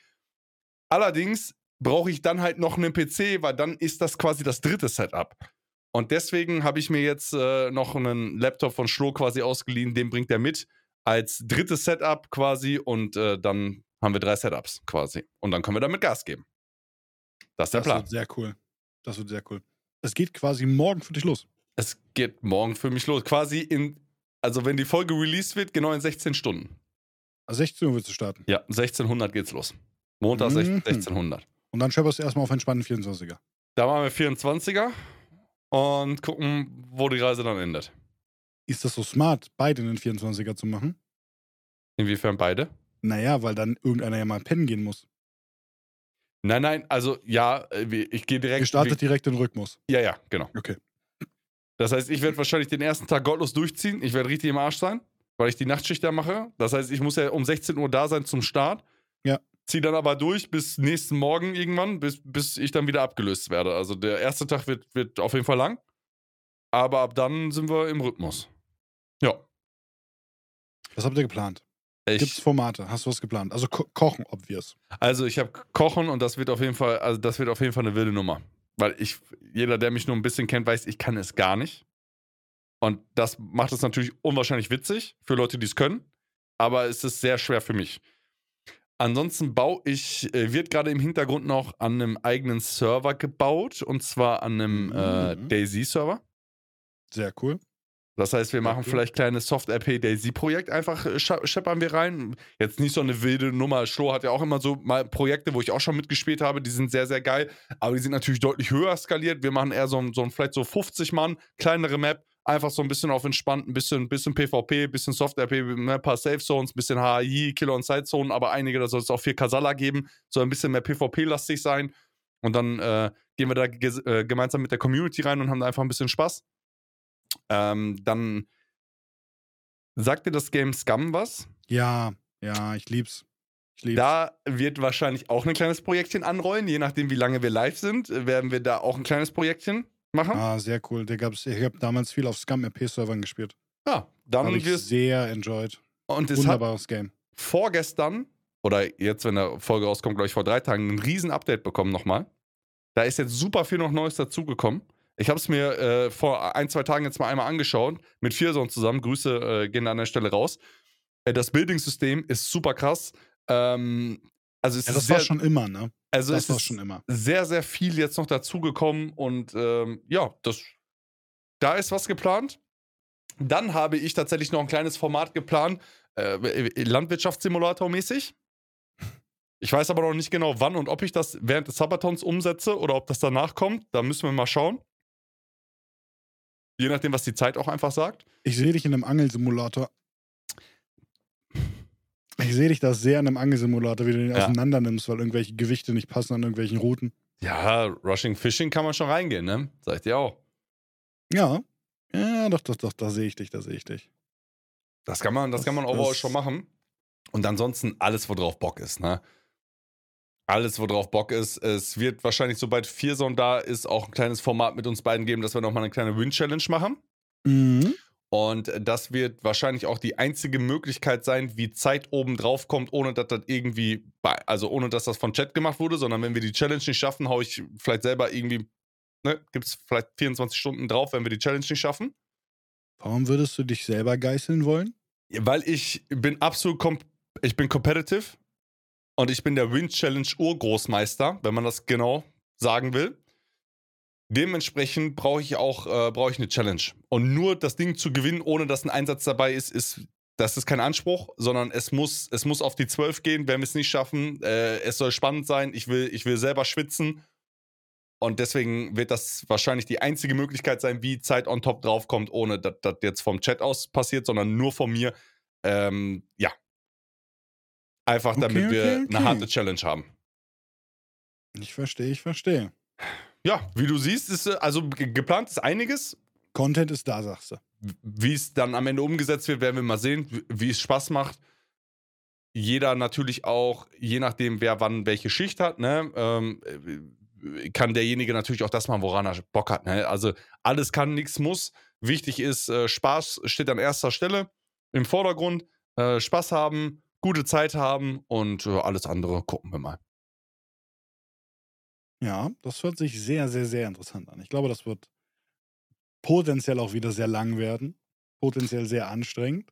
Allerdings brauche ich dann halt noch einen PC, weil dann ist das quasi das dritte Setup. Und deswegen habe ich mir jetzt äh, noch einen Laptop von Schlo quasi ausgeliehen, den bringt er mit als drittes Setup quasi und äh, dann haben wir drei Setups quasi. Und dann können wir damit Gas geben. Das ist der Das Plan. wird sehr cool. Das wird sehr cool. Es geht quasi morgen für dich los. Es geht morgen für mich los. Quasi in, also wenn die Folge released wird, genau in 16 Stunden. Also 16 Uhr willst du starten. Ja, 1600 geht's los. Montag Mhm. 16 1600. Und dann schepperst du erstmal auf entspannten 24er. Da machen wir 24er und gucken, wo die Reise dann endet. Ist das so smart, beide in den 24er zu machen? Inwiefern beide? Naja, weil dann irgendeiner ja mal pennen gehen muss. Nein, nein, also ja, äh, ich gehe direkt. Ihr startet direkt in Rhythmus. Ja, ja, genau. Okay. Das heißt, ich werde wahrscheinlich den ersten Tag gottlos durchziehen. Ich werde richtig im Arsch sein, weil ich die Nachtschicht da mache. Das heißt, ich muss ja um 16 Uhr da sein zum Start. Ja. zieh dann aber durch bis nächsten Morgen irgendwann, bis, bis ich dann wieder abgelöst werde. Also der erste Tag wird, wird auf jeden Fall lang. Aber ab dann sind wir im Rhythmus. Ja. Was habt ihr geplant? Ich, Gibt's Formate? Hast du was geplant? Also ko kochen, obvious. Also ich habe Kochen und das wird auf jeden Fall, also das wird auf jeden Fall eine wilde Nummer. Weil ich, jeder, der mich nur ein bisschen kennt, weiß, ich kann es gar nicht. Und das macht es natürlich unwahrscheinlich witzig für Leute, die es können. Aber es ist sehr schwer für mich. Ansonsten baue ich, äh, wird gerade im Hintergrund noch an einem eigenen Server gebaut. Und zwar an einem äh, Mhm. Daisy-Server. Sehr cool. Das heißt, wir machen Okay. vielleicht kleines Soft-RP Daisy-Projekt, einfach äh, scheppern wir rein. Jetzt nicht so eine wilde Nummer. Schlo hat ja auch immer so mal Projekte, wo ich auch schon mitgespielt habe, die sind sehr, sehr geil, aber die sind natürlich deutlich höher skaliert. Wir machen eher so ein, so ein vielleicht so 50 Mann, kleinere Map, einfach so ein bisschen auf entspannt, ein bisschen, bisschen PvP, bisschen Soft-RP, ein paar Safe-Zones, ein bisschen HI, Killer- und Side-Zonen, aber einige, da soll es auch viel Kasala geben, soll ein bisschen mehr PvP-lastig sein. Und dann äh, gehen wir da äh, gemeinsam mit der Community rein und haben da einfach ein bisschen Spaß. Ähm, dann sagt dir das Game Scum was? Ja, ja, ich lieb's. Ich lieb's. Da wird wahrscheinlich auch ein kleines Projektchen anrollen. Je nachdem, wie lange wir live sind, werden wir da auch ein kleines Projektchen machen. ah, sehr cool. Da gab's, ich habe damals viel auf Scum RP-Servern gespielt. Ja, dann Habe ich sehr enjoyed. und es hat Wunderbares Game. vorgestern oder jetzt, wenn der Folge rauskommt, glaube ich, vor drei Tagen ein riesen Update bekommen nochmal. Da ist jetzt super viel noch Neues dazugekommen. Ich habe es mir äh, vor ein, zwei Tagen jetzt mal einmal angeschaut, mit Vierson zusammen. Grüße äh, gehen an der Stelle raus. Äh, das Building-System ist super krass. Ähm, also es Ja, ist das sehr, war schon immer, ne? also Das es war ist schon immer. sehr, sehr viel jetzt noch dazugekommen und ähm, ja, das, da ist was geplant. Dann habe ich tatsächlich noch ein kleines Format geplant, äh, Landwirtschaftssimulator mäßig. Ich weiß aber noch nicht genau, wann und ob ich das während des Sabatons umsetze oder ob das danach kommt. Da müssen wir mal schauen. Je nachdem, was die Zeit auch einfach sagt. Ich sehe dich in einem Angelsimulator. Ich sehe dich da sehr in einem Angelsimulator, wie du den Ja. auseinander nimmst, weil irgendwelche Gewichte nicht passen an irgendwelchen Routen. Ja, Rushing Fishing kann man schon reingehen, ne? Sag ich dir auch. Ja. Ja, doch, doch, doch, da sehe ich dich, da sehe ich dich. Das kann man, das, Das- kann man overall schon machen. Und ansonsten alles, worauf Bock ist, ne? Alles, worauf Bock ist. Es wird wahrscheinlich, sobald Vierson da ist, auch ein kleines Format mit uns beiden geben, dass wir nochmal eine kleine Win-Challenge machen. Mhm. Und das wird wahrscheinlich auch die einzige Möglichkeit sein, wie Zeit oben drauf kommt, ohne dass das irgendwie, also ohne dass das von Chat gemacht wurde, sondern wenn wir die Challenge nicht schaffen, hau ich vielleicht selber irgendwie, ne, gibt es vielleicht 24 Stunden drauf, wenn wir die Challenge nicht schaffen. Warum würdest du dich selber geißeln wollen? Weil ich bin absolut, ich bin competitive und ich bin der Win Challenge Urgroßmeister, wenn man das genau sagen will. Dementsprechend brauche ich auch äh, brauche ich eine Challenge. Und nur das Ding zu gewinnen, ohne dass ein Einsatz dabei ist, ist das ist kein Anspruch, sondern es muss, es muss auf die 12 gehen, wenn wir es nicht schaffen. Äh, es soll spannend sein, ich will, ich will selber schwitzen. Und deswegen wird das wahrscheinlich die einzige Möglichkeit sein, wie Zeit on top draufkommt, ohne dass das jetzt vom Chat aus passiert, sondern nur von mir. Ähm, ja. Einfach damit Okay, wir okay, okay. eine harte Challenge haben. Ich verstehe, ich verstehe. Ja, wie du siehst, ist äh, also ge- geplant ist einiges. Content ist da, sagst du. Wie es dann am Ende umgesetzt wird, werden wir mal sehen, wie- wie es Spaß macht. Jeder natürlich auch, je nachdem, wer wann welche Schicht hat, ne, ähm, äh, kann derjenige natürlich auch das machen, woran er Bock hat. Ne? Also alles kann, nichts muss. Wichtig ist, äh, Spaß steht an erster Stelle im Vordergrund. Äh, Spaß haben, gute Zeit haben und äh, alles andere gucken wir mal. Ja, das hört sich sehr, sehr, sehr interessant an. Ich glaube, das wird potenziell auch wieder sehr lang werden. Potenziell sehr anstrengend.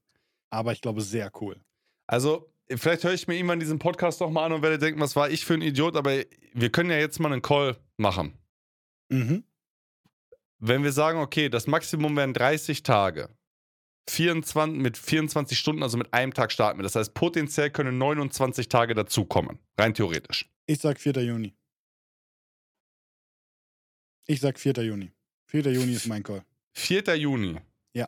Aber ich glaube, sehr cool. Also, vielleicht höre ich mir irgendwann diesen Podcast nochmal an und werde denken, was war ich für ein Idiot, aber wir können ja jetzt mal einen Call machen. Mhm. Wenn wir sagen, okay, das Maximum wären 30 Tage, 24, mit 24 Stunden, also mit einem Tag starten wir. Das heißt, potenziell können 29 Tage dazukommen, rein theoretisch. Ich sag 4. Juni. Ich sag 4. Juni. 4. Juni ist mein Call. 4. Juni. Ja.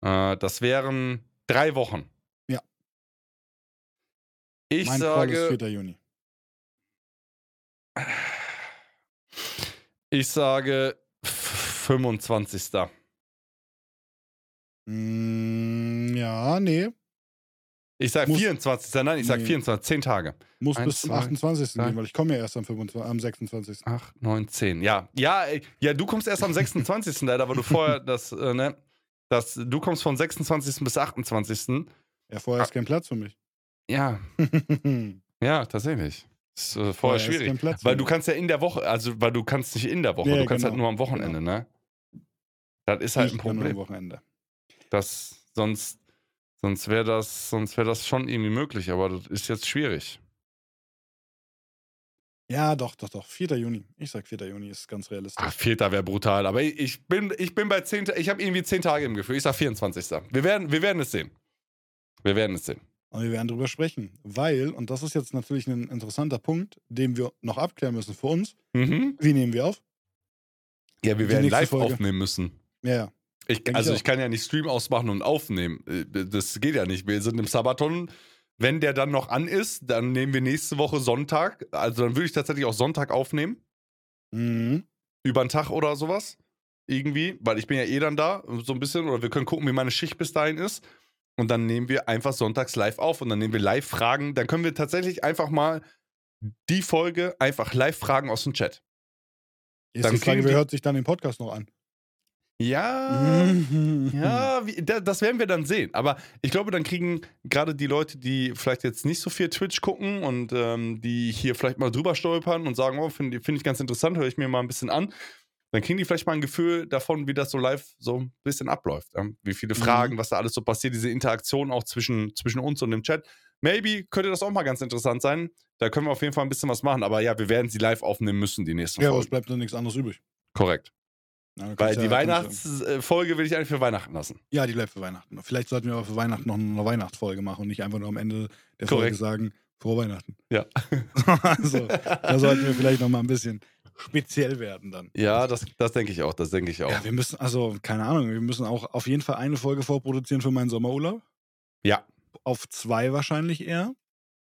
Äh, das wären drei Wochen. Ja. Ich mein Call ist sage, 4. Juni. ich sage 25. Mm, ja, nee. Ich sag Muss- 24. Nein, ich sag Nee. 24. 10 Tage. Muss Eins, bis zum zwei, 28. drei. gehen, weil ich komme ja erst am, 25, am 26. 8, 9, 10. Ja, ja, ja, du kommst erst am 26. leider, weil du vorher das, äh, ne, das, du kommst von 26. bis 28. Ja, vorher ist kein Platz für mich. Ja, ja, tatsächlich. Ist äh, vorher ist schwierig. kein Platz Weil du kannst ja in der Woche, also weil du kannst nicht in der Woche, Ja, du kannst genau. halt nur am Wochenende, ne? Das ist halt Ich ein kann nur am Problem. Wochenende. Das, sonst sonst wäre das, sonst wäre das schon irgendwie möglich, aber das ist jetzt schwierig. Ja, doch, doch, doch. 4. Juni. Ich sag 4. Juni ist ganz realistisch. Ach, Vierter wäre brutal, aber ich, bin, ich bin bei 10, ich habe irgendwie 10 Tage im Gefühl. Ich sag 24. Wir werden, wir werden es sehen. Wir werden es sehen. Und wir werden drüber sprechen. Weil, und das ist jetzt natürlich ein interessanter Punkt, den wir noch abklären müssen für uns. Mhm. Wie nehmen wir auf? Ja, wir Die werden live Folge. aufnehmen müssen. Ja, ja. Ich, also ich ich kann ja nicht Stream ausmachen und aufnehmen. Äh, Das geht ja nicht. Wir sind im Sabaton. Wenn der dann noch an ist, dann nehmen wir nächste Woche Sonntag. Also dann würde ich tatsächlich auch Sonntag aufnehmen. Mhm. Über einen Tag oder sowas. Irgendwie. Weil ich bin ja eh dann da, so ein bisschen. Oder wir können gucken, wie meine Schicht bis dahin ist. Und dann nehmen wir einfach sonntags live auf. Und dann nehmen wir Live-Fragen. Dann können wir tatsächlich einfach mal die Folge einfach Live-Fragen aus dem Chat. Ist Dann die Frage, wer hört sich dann den Podcast noch an? Ja. Mhm. Ja, wie, da, das werden wir dann sehen. Aber ich glaube, dann kriegen gerade die Leute, die vielleicht jetzt nicht so viel Twitch gucken und ähm, die hier vielleicht mal drüber stolpern und sagen, oh, finde find ich ganz interessant, höre ich mir mal ein bisschen an, dann kriegen die vielleicht mal ein Gefühl davon, wie das so live so ein bisschen abläuft. Ja? Wie viele Mhm. Fragen, was da alles so passiert, diese Interaktion auch zwischen, zwischen uns und dem Chat. Maybe könnte das auch mal ganz interessant sein. Da können wir auf jeden Fall ein bisschen was machen. Aber ja, wir werden sie live aufnehmen müssen, die nächsten Ja, aber es Folgen. bleibt dann nichts anderes übrig. Korrekt. Ja, Weil die ja- Weihnachtsfolge will ich eigentlich für Weihnachten lassen. Ja, die bleibt für Weihnachten. Vielleicht sollten wir aber für Weihnachten noch eine Weihnachtsfolge machen und nicht einfach nur am Ende der Folge Korrekt. sagen, frohe Weihnachten. Ja. also, da sollten wir vielleicht noch mal ein bisschen speziell werden dann. Ja, das, das denke ich auch, das denke ich auch. Ja, wir müssen, also, keine Ahnung, wir müssen auch auf jeden Fall eine Folge vorproduzieren für meinen Sommerurlaub. Ja. Auf zwei wahrscheinlich eher,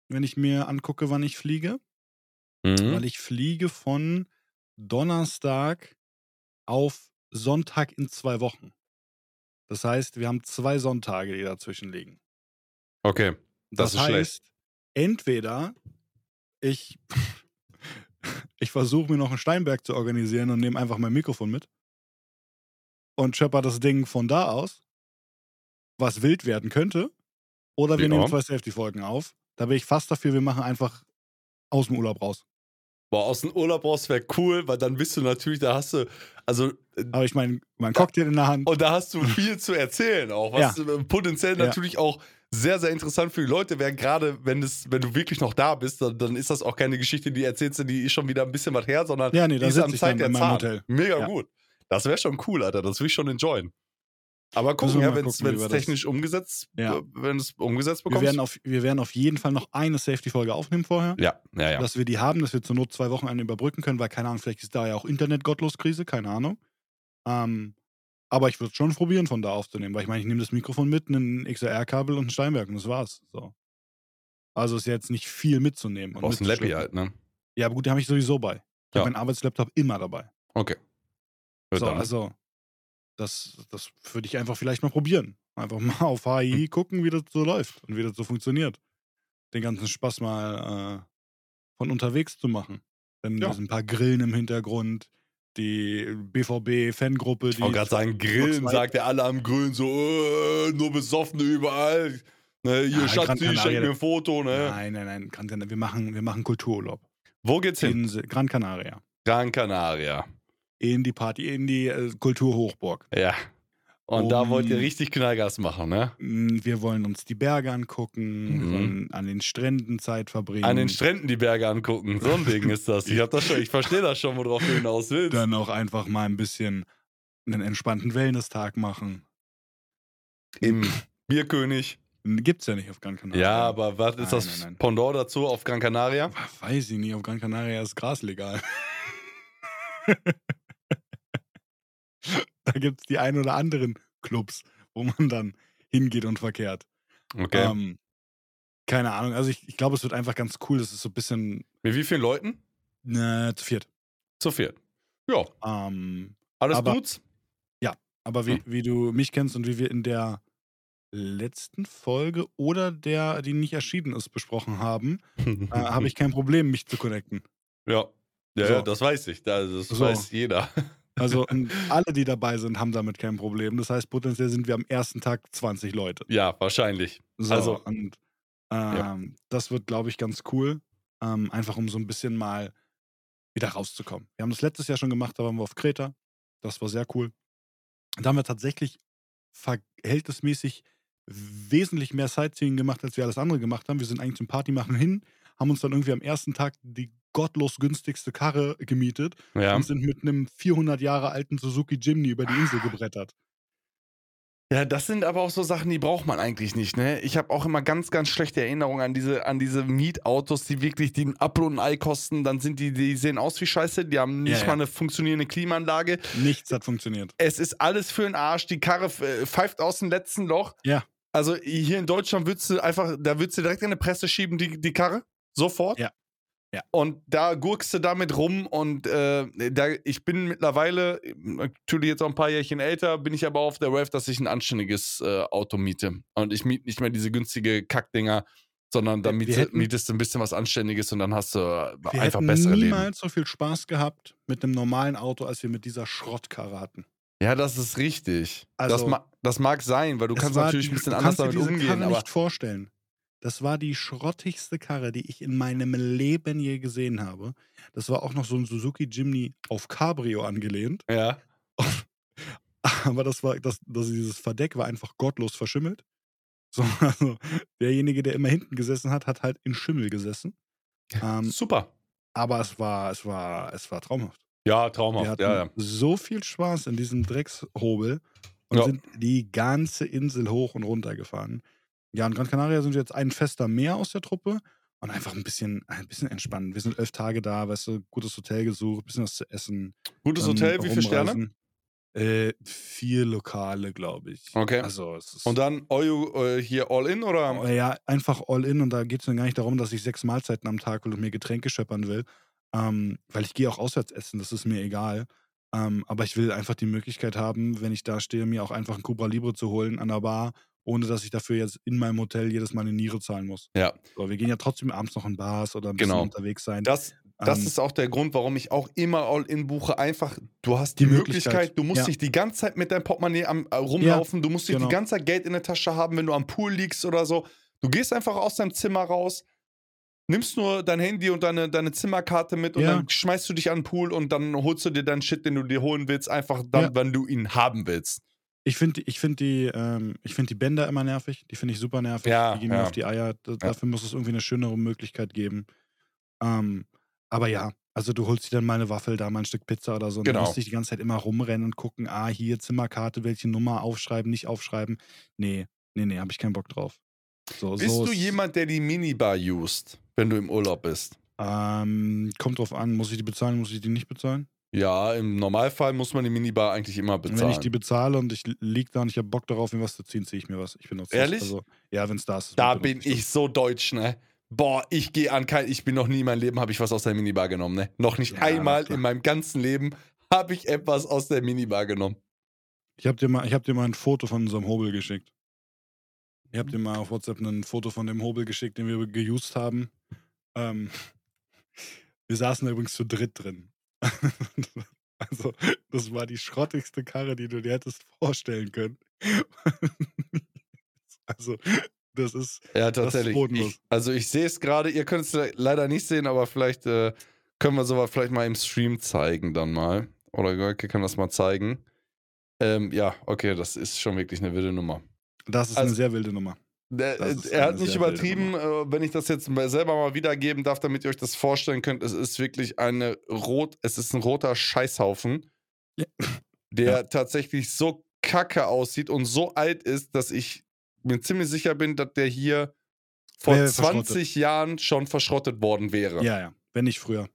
wenn ich mir angucke, wann ich fliege. Mhm. Weil ich fliege von Donnerstag auf Sonntag in zwei Wochen. Das heißt, wir haben zwei Sonntage, die dazwischen liegen. Okay, das, Das, ist heißt, schlecht. entweder ich, ich versuche mir noch einen Steinberg zu organisieren und nehme einfach mein Mikrofon mit und schöpper das Ding von da aus, was wild werden könnte. Oder wir Ja. nehmen zwei Safety-Folgen auf. Da bin ich fast dafür, wir machen einfach aus dem Urlaub raus. Boah, aus dem Urlaub raus wäre cool, weil dann bist du natürlich, da hast du, also, äh, Aber ich meine, mein Cocktail in der Hand. und da hast du viel zu erzählen auch, was äh, potenziell Ja. natürlich auch sehr, sehr interessant für die Leute wäre, gerade wenn, es, wenn du wirklich noch da bist, dann, dann ist das auch keine Geschichte, die erzählst du, die ist schon wieder ein bisschen was her, sondern Ja, nee, die ist am Zeit der Zahn. Mega Ja. gut. Das wäre schon cool, Alter, das will ich schon enjoyen. Aber gucken, wir ja, mal wenn es wir das- technisch umgesetzt, Ja. äh, wenn es umgesetzt Wir bekommst. werden, auf, wir werden auf jeden Fall noch eine Safety-Folge aufnehmen vorher. ja, ja, ja. Dass wir die haben, dass wir zur Not zwei Wochen einen überbrücken können, weil keine Ahnung, vielleicht ist da ja auch Internet-Gottlos-Krise, keine Ahnung. Ähm, aber ich würde schon probieren, von da aufzunehmen, weil ich meine, ich nehme das Mikrofon mit, ein XLR-Kabel und ein Steinberg und das war's. So. Also ist jetzt nicht viel mitzunehmen. Du brauchst ein Lappy halt, ne? Ja, aber gut, den habe ich sowieso bei. Ich Ja. habe meinen Arbeitslaptop immer dabei. Okay. Gut, So, dann. also, das, das würde ich einfach vielleicht mal probieren. Einfach mal auf Hm. HI gucken, wie das so läuft und wie das so funktioniert. Den ganzen Spaß mal äh, von unterwegs zu machen. Dann Ja. sind ein paar Grillen im Hintergrund, die BVB-Fangruppe, die. Ich wollte gerade sagen, Grillen, sagt er alle am Grillen so, äh, nur Besoffene überall. Ne, hier, Ja, Schatzi, schenk mir ein Foto, ne? Nein, nein, nein, wir machen, wir machen Kultururlaub. Wo geht's hin? In Gran Canaria. Gran Canaria. In die Party, in die äh, Kulturhochburg. Ja. Und da Um- wollt ihr richtig Knallgas machen, ne? Mm, Wir wollen uns die Berge angucken, Mhm. an den Stränden Zeit verbringen. An den Stränden die Berge angucken. So ein Ding ist das. Ich hab das schon, ich verstehe das schon, worauf du hinaus willst. dann auch einfach mal ein bisschen einen entspannten Wellness-Tag machen. Im Bierkönig. Gibt's ja nicht auf Gran Canaria. Ja, aber was ist Nein, das nein, nein. Pendant dazu auf Gran Canaria? Weiß ich nicht, auf Gran Canaria ist Gras legal. da gibt's die ein oder anderen Clubs, wo man dann hingeht und verkehrt. Okay. Ähm, keine Ahnung, also ich, ich glaube, es wird einfach ganz cool. Das ist so ein bisschen Mit wie vielen Leuten? äh, zu viert. Zu viert. Ja, Ähm, alles Aber- gut? aber wie, Hm. wie du mich kennst und wie wir in der letzten Folge oder der, die nicht erschienen ist, besprochen haben, äh, habe ich kein Problem, mich zu connecten. Ja. Ja, So. ja, das weiß ich. Das, das So. weiß jeder. Also und alle, die dabei sind, haben damit kein Problem. Das heißt, potenziell sind wir am ersten Tag 20 Leute. Ja, wahrscheinlich. So, Also- und ähm, das wird, glaube ich, ganz cool. Ähm, einfach um so ein bisschen mal wieder rauszukommen. Wir haben das letztes Jahr schon gemacht, da waren wir auf Kreta. Das war sehr cool. Da haben wir tatsächlich verhältnismäßig wesentlich mehr Sightseeing gemacht, als wir alles andere gemacht haben. Wir sind eigentlich zum Partymachen hin, haben uns dann irgendwie am ersten Tag die gottlos günstigste Karre gemietet Ja. und sind mit einem 400 Jahre alten Suzuki Jimny über die Insel gebrettert. Ja, das sind aber auch so Sachen, die braucht man eigentlich nicht, ne? Ich habe auch immer ganz, ganz schlechte Erinnerungen an diese, an diese Mietautos, die wirklich ein Apfel und Ei kosten. Dann sind die, die sehen aus wie Scheiße, die haben nicht Ja, ja. mal eine funktionierende Klimaanlage. Nichts hat funktioniert. Es ist alles für den Arsch. Die Karre äh, pfeift aus dem letzten Loch. Ja. Also hier in Deutschland würdest du einfach, da würdest du direkt in eine Presse schieben, die, die Karre. Sofort. Ja. Ja. Und da gurkst du damit rum und äh, da, ich bin mittlerweile, natürlich jetzt auch ein paar Jährchen älter, bin ich aber auf der Wave, dass ich ein anständiges äh, Auto miete. Und ich miete nicht mehr diese günstige Kackdinger, sondern da Wir mietest, hätten- mietest du ein bisschen was Anständiges und dann hast du äh, Wir einfach bessere Leben. niemals so viel Spaß gehabt mit einem normalen Auto, als wir mit dieser Schrottkarre hatten. Ja, das ist richtig. das, Also- ma das mag sein, weil du kannst war natürlich ein bisschen anders damit umgehen, Karre aber nicht vorstellen. Das war die schrottigste Karre, die ich in meinem Leben je gesehen habe. Das war auch noch so ein Suzuki Jimny auf Cabrio angelehnt. ja. Aber das war, das, das, dieses Verdeck war einfach gottlos verschimmelt. So, also derjenige, der immer hinten gesessen hat, hat halt in Schimmel gesessen. Ähm, Super. aber es war, es war, es war traumhaft. Ja, Wir traumhaft. hatten Ja, ja. so viel Spaß in diesem Dreckshobel und Ja. sind die ganze Insel hoch und runter gefahren. Ja, in Gran Canaria sind wir jetzt ein fester mehr aus der Truppe und einfach ein bisschen, ein bisschen entspannen. Wir sind elf Tage da, weißt du, gutes Hotel gesucht, bisschen was zu essen. Gutes dann Hotel, wie viele Sterne? Äh, vier Lokale, glaube ich. Okay. Also Und dann Euro äh, hier all in oder? Oh, ja, einfach all in und da geht es dann gar nicht darum, dass ich sechs Mahlzeiten am Tag will und mir Getränke scheppern will. Ähm, weil ich gehe auch auswärts essen, das ist mir egal. Ähm, aber ich will einfach die Möglichkeit haben, wenn ich da stehe, mir auch einfach ein Cobra Libre zu holen an der Bar, ohne dass ich dafür jetzt in meinem Hotel jedes Mal eine Niere zahlen muss. Ja, So, wir gehen ja trotzdem abends noch in Bars oder ein bisschen Genau. unterwegs sein. das, das Ähm, ist auch der Grund, warum ich auch immer all in buche. Einfach, du hast die, Die Möglichkeit, Möglichkeit, du musst ja. nicht die ganze Zeit mit deinem Portemonnaie am, äh, rumlaufen, du musst nicht genau. die ganze Zeit Geld in der Tasche haben, wenn du am Pool liegst oder so. Du gehst einfach aus deinem Zimmer raus, nimmst nur dein Handy und deine, deine Zimmerkarte mit und Ja. dann schmeißt du dich an den Pool und dann holst du dir deinen Shit, den du dir holen willst, einfach dann, Ja. wenn du ihn haben willst. Ich finde ich find die, ähm, ich find die Bänder immer nervig. Die finde ich super nervig. Ja, die gehen mir ja. auf die Eier. D Dafür muss es irgendwie eine schönere Möglichkeit geben. Ähm, aber ja, also du holst dir dann mal eine Waffel, da mal ein Stück Pizza oder so. Und Genau. dann musst du dich die ganze Zeit immer rumrennen und gucken, ah, hier Zimmerkarte, welche Nummer aufschreiben, nicht aufschreiben. Nee, nee, nee, habe ich keinen Bock drauf. So, Bist so du jemand, der die Minibar used, wenn du im Urlaub bist? Ähm, kommt drauf an, muss ich die bezahlen, muss ich die nicht bezahlen? Ja, im Normalfall muss man die Minibar eigentlich immer Und bezahlen. Wenn ich die bezahle und ich lieg da und ich habe Bock darauf, mir was zu ziehen, ziehe ich mir was. Ich benutze Ehrlich? Also, ja, wenn es da ist. Da bin ich so deutsch, ne? Boah, ich gehe an kein, ich bin noch nie in meinem Leben, habe ich was aus der Minibar genommen, ne? Noch nicht Ja, einmal in meinem ganzen Leben habe ich etwas aus der Minibar genommen. Ich habe dir, mal- ich hab dir mal ein Foto von unserem Hobel geschickt. Ich habe dir mal auf WhatsApp ein Foto von dem Hobel geschickt, den wir geused haben. Ähm, wir saßen da übrigens zu dritt drin. also, das war die schrottigste Karre, die du dir hättest vorstellen können. also, das ist. Ja, tatsächlich. bodenlos. Ich, also ich sehe es gerade, ihr könnt es le- leider nicht sehen, aber vielleicht äh, können wir sowas vielleicht mal im Stream zeigen dann mal. Oder Görke kann das mal zeigen. Ähm, ja, okay, das ist schon wirklich eine wilde Nummer. Das ist Also- eine sehr wilde Nummer. Der, er hat nicht übertrieben, äh, wenn ich das jetzt selber mal wiedergeben darf, damit ihr euch das vorstellen könnt. Es ist wirklich eine rot, es ist ein roter Scheißhaufen, Ja. der Ja. tatsächlich so kacke aussieht und so alt ist, dass ich mir ziemlich sicher bin, dass der hier vor Wäre 20 Jahren schon verschrottet worden wäre. Ja, ja. Wenn nicht früher.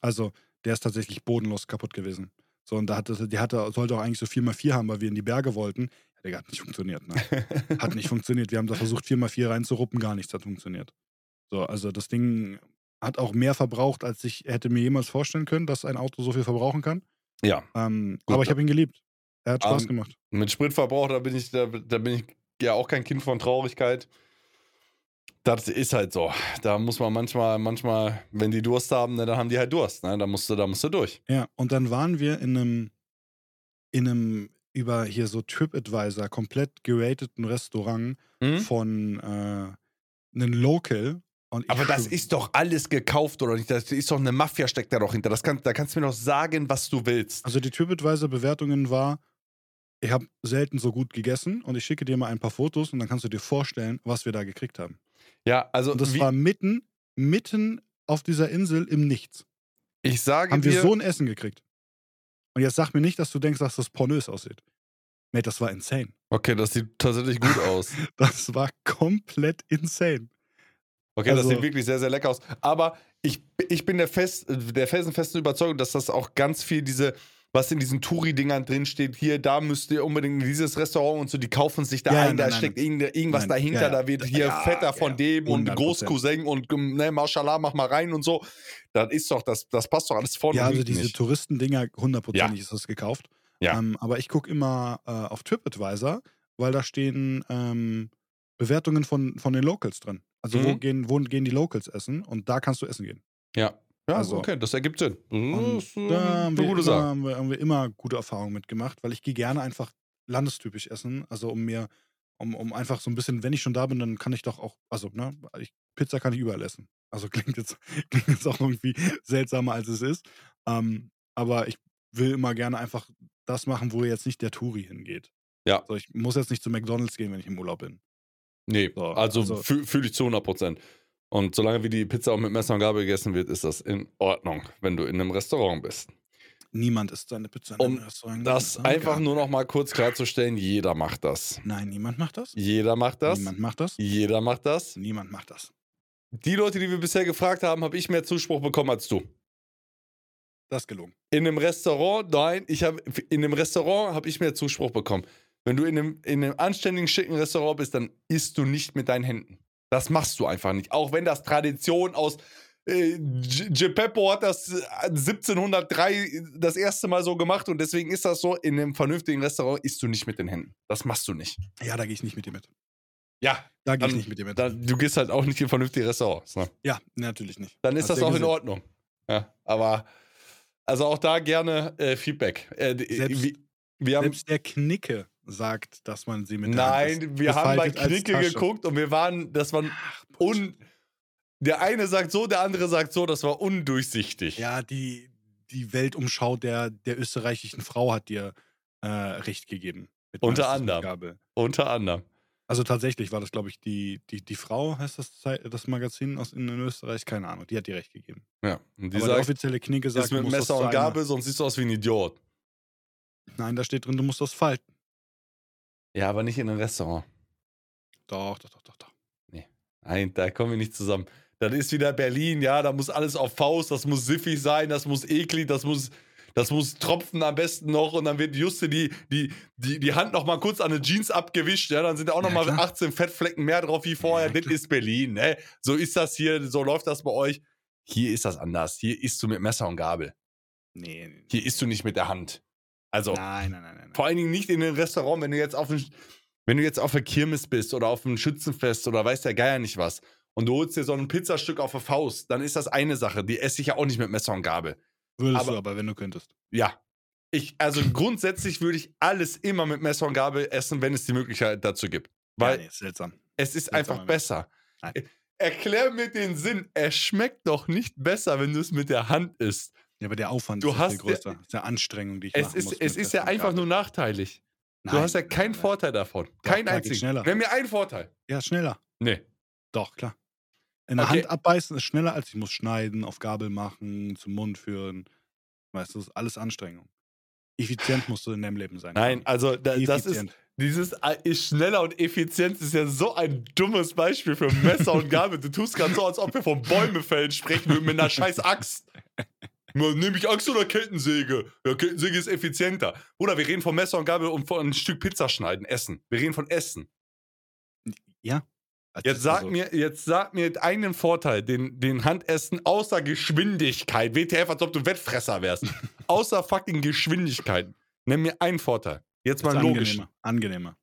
Also, der ist tatsächlich bodenlos kaputt gewesen. So, und da hatte, die hatte, sollte auch eigentlich so 4x4 haben, weil wir in die Berge wollten. Digga, hat nicht funktioniert, ne? Hat nicht funktioniert. Wir haben da versucht, 4x4 reinzuruppen, gar nichts hat funktioniert. So, also das Ding hat auch mehr verbraucht, als ich hätte mir jemals vorstellen können, dass ein Auto so viel verbrauchen kann. ja. Ähm, aber ich habe ihn geliebt. Er hat Spaß Ähm, gemacht. Mit Spritverbrauch, da bin ich, da, da bin ich ja auch kein Kind von Traurigkeit. Das ist halt so. Da muss man manchmal, manchmal, wenn die Durst haben, ne, dann haben die halt Durst. Ne? Da musst du, da musst du durch. Ja, und dann waren wir in einem, in einem über hier so TripAdvisor komplett gerateten Restaurant Hm? von äh, einem Local. Aber das ist doch alles gekauft, oder nicht? Das ist doch eine Mafia, steckt da doch hinter. Das kann, da kannst du mir doch sagen, was du willst. Also die TripAdvisor-Bewertungen war, ich habe selten so gut gegessen und ich schicke dir mal ein paar Fotos und dann kannst du dir vorstellen, was wir da gekriegt haben. Ja, also Und das war mitten, mitten auf dieser Insel im Nichts. ich sage Haben wir dir, so ein Essen gekriegt. Und jetzt sag mir nicht, dass du denkst, dass das pornös aussieht. Mate, das war insane. okay, das sieht tatsächlich gut aus. Das war komplett insane. Okay, das Also- sieht wirklich sehr, sehr lecker aus. Aber ich, ich bin der, fest, der felsenfesten Überzeugung, dass das auch ganz viel diese, was in diesen Touri-Dingern drinsteht, hier, da müsst ihr unbedingt in dieses Restaurant und so, die kaufen sich da Ja, ein, nein, da nein, steckt nein. irgendwas dahinter, da wird hier Vetter von dem und 100%. Großcousin und ne, Mashallah, mach mal rein und so. Das ist doch, das, das passt doch alles vorne Ja, also diese. Touristendinger, hundertprozentig ist das gekauft. Ja. Ähm, aber ich gucke immer äh, auf TripAdvisor, weil da stehen ähm, Bewertungen von, von den Locals drin. Also wo, Mhm. gehen, wo gehen die Locals essen und da kannst du essen gehen. Ja. Ja, Also- okay, das ergibt Sinn. Das Und ist äh, da haben wir, gute immer, Sache. haben, wir, haben wir immer gute Erfahrungen mitgemacht, weil ich gehe gerne einfach landestypisch essen. Also um mir, um, um einfach so ein bisschen, wenn ich schon da bin, dann kann ich doch auch, also ne, ich, Pizza kann ich überall essen. Also klingt jetzt, klingt jetzt auch irgendwie seltsamer, als es ist. Ähm, aber ich will immer gerne einfach das machen, wo jetzt nicht der Touri hingeht. Ja. So, ich muss jetzt nicht zu McDonalds gehen, wenn ich im Urlaub bin. Nee, So, also, also- fühle fühl ich zu 100 Prozent. Und solange wie die Pizza auch mit Messer und Gabel gegessen wird, ist das in Ordnung, wenn du in einem Restaurant bist. Niemand isst seine Pizza in Um einem Restaurant. Das ist einfach nur noch mal kurz klarzustellen, jeder macht das. Nein, niemand macht das. Jeder macht das. Niemand macht das. Jeder macht das. Niemand macht das. Die Leute, die wir bisher gefragt haben, habe ich mehr Zuspruch bekommen als du. Das ist gelungen. In einem Restaurant, nein, ich habe in einem Restaurant habe ich mehr Zuspruch bekommen. Wenn du in einem, in einem anständigen, schicken Restaurant bist, dann isst du nicht mit deinen Händen. Das machst du einfach nicht. Auch wenn das Tradition aus äh, Geppetto hat das äh, 1703 das erste Mal so gemacht und deswegen ist das so. In einem vernünftigen Restaurant isst du nicht mit den Händen. Das machst du nicht. Ja, da gehe ich nicht mit dir mit. Ja, Da gehe ich nicht mit dir mit. dann, du gehst halt auch nicht in vernünftige Restaurants. Ne? ja, natürlich nicht. Dann ist Hast das ja auch in gesehen. Ordnung. Ja, aber also auch da gerne äh, Feedback. Äh, Selbst- wir, wir haben, Selbst der Knicke sagt, dass man sie mit der Hand nein, wir haben bei Knicke geguckt und wir waren, das war Ach, Bullshit. un. Der eine sagt so, der andere sagt so, das war undurchsichtig. Ja, die, die Weltumschau der, der österreichischen Frau hat dir äh, recht gegeben. Mit Unter anderem. Unter anderem. Also tatsächlich war das, glaube ich, die, die, die Frau, heißt das, das Magazin aus in, Österreich? Keine Ahnung, die hat dir recht gegeben. Ja. Und die Aber der sagt, offizielle Knicke sagt, ist mit Messer und Gabel, sonst siehst du aus wie ein Idiot. Nein, da steht drin, du musst das falten. Ja, aber nicht in einem Restaurant. Doch, doch, doch, doch, doch. Nein, da kommen wir nicht zusammen. Das ist wieder Berlin, ja, da muss alles auf Faust, das muss siffig sein, das muss eklig, das muss, das muss tropfen am besten noch und dann wird Juste die, die, die, die Hand noch mal kurz an den Jeans abgewischt, ja, dann sind auch noch Ja, mal klar. 18 Fettflecken mehr drauf wie vorher. Ja, das klar. ist Berlin, ne? So ist das hier, so läuft das bei euch. Hier ist das anders. Hier isst du mit Messer und Gabel. Nee, nee, Hier isst du nicht mit der Hand. Also, Nein, nein, nein, nein. vor allen Dingen nicht in einem Restaurant, wenn du jetzt auf ein, wenn du jetzt auf der Kirmes bist oder auf einem Schützenfest oder weiß der Geier nicht was und du holst dir so ein Pizzastück auf der Faust, dann ist das eine Sache. Die esse ich ja auch nicht mit Messer und Gabel. Würdest aber- du aber, wenn du könntest. Ja. Ich, also grundsätzlich würde ich alles immer mit Messer und Gabel essen, wenn es die Möglichkeit dazu gibt. Weil ja, nee, seltsam. es ist Seltsam, einfach besser. Nein. Äh, Erklär mir den Sinn. Es schmeckt doch nicht besser, wenn du es mit der Hand isst. Ja, aber der Aufwand Du ist hast viel größer. Das ist ja Anstrengung, die ich Es machen ist, muss. es ist ja einfach nur nachteilig. Nein, du hast ja keinen nein. Vorteil davon. Kein klar, geht einzigen. schneller. Nenn mir einen Vorteil. Ja, schneller. Nee. Doch, klar. In der Okay. Hand abbeißen ist schneller, als ich muss schneiden, auf Gabel machen, zum Mund führen. Weißt du, das ist alles Anstrengung. Effizient musst du in deinem Leben sein. Nein, also da, das ist dieses äh, ist schneller und effizient ist ja so ein dummes Beispiel für Messer und Gabel. Du tust gerade so, als ob wir von Bäume fällen sprechen würden mit einer scheiß Axt. Nehme ich Axt oder Kettensäge? Ja, Kettensäge ist effizienter. Oder wir reden von Messer und Gabel und von ein Stück Pizza schneiden, essen. Wir reden von Essen. Ja. Jetzt sag Also, mir, jetzt sag mir einen Vorteil, den, den Handessen außer Geschwindigkeit. WTF, als ob du Wettfresser wärst. außer fucking Geschwindigkeit. Nenn mir einen Vorteil. Jetzt mal logisch. angenehmer. Angenehmer.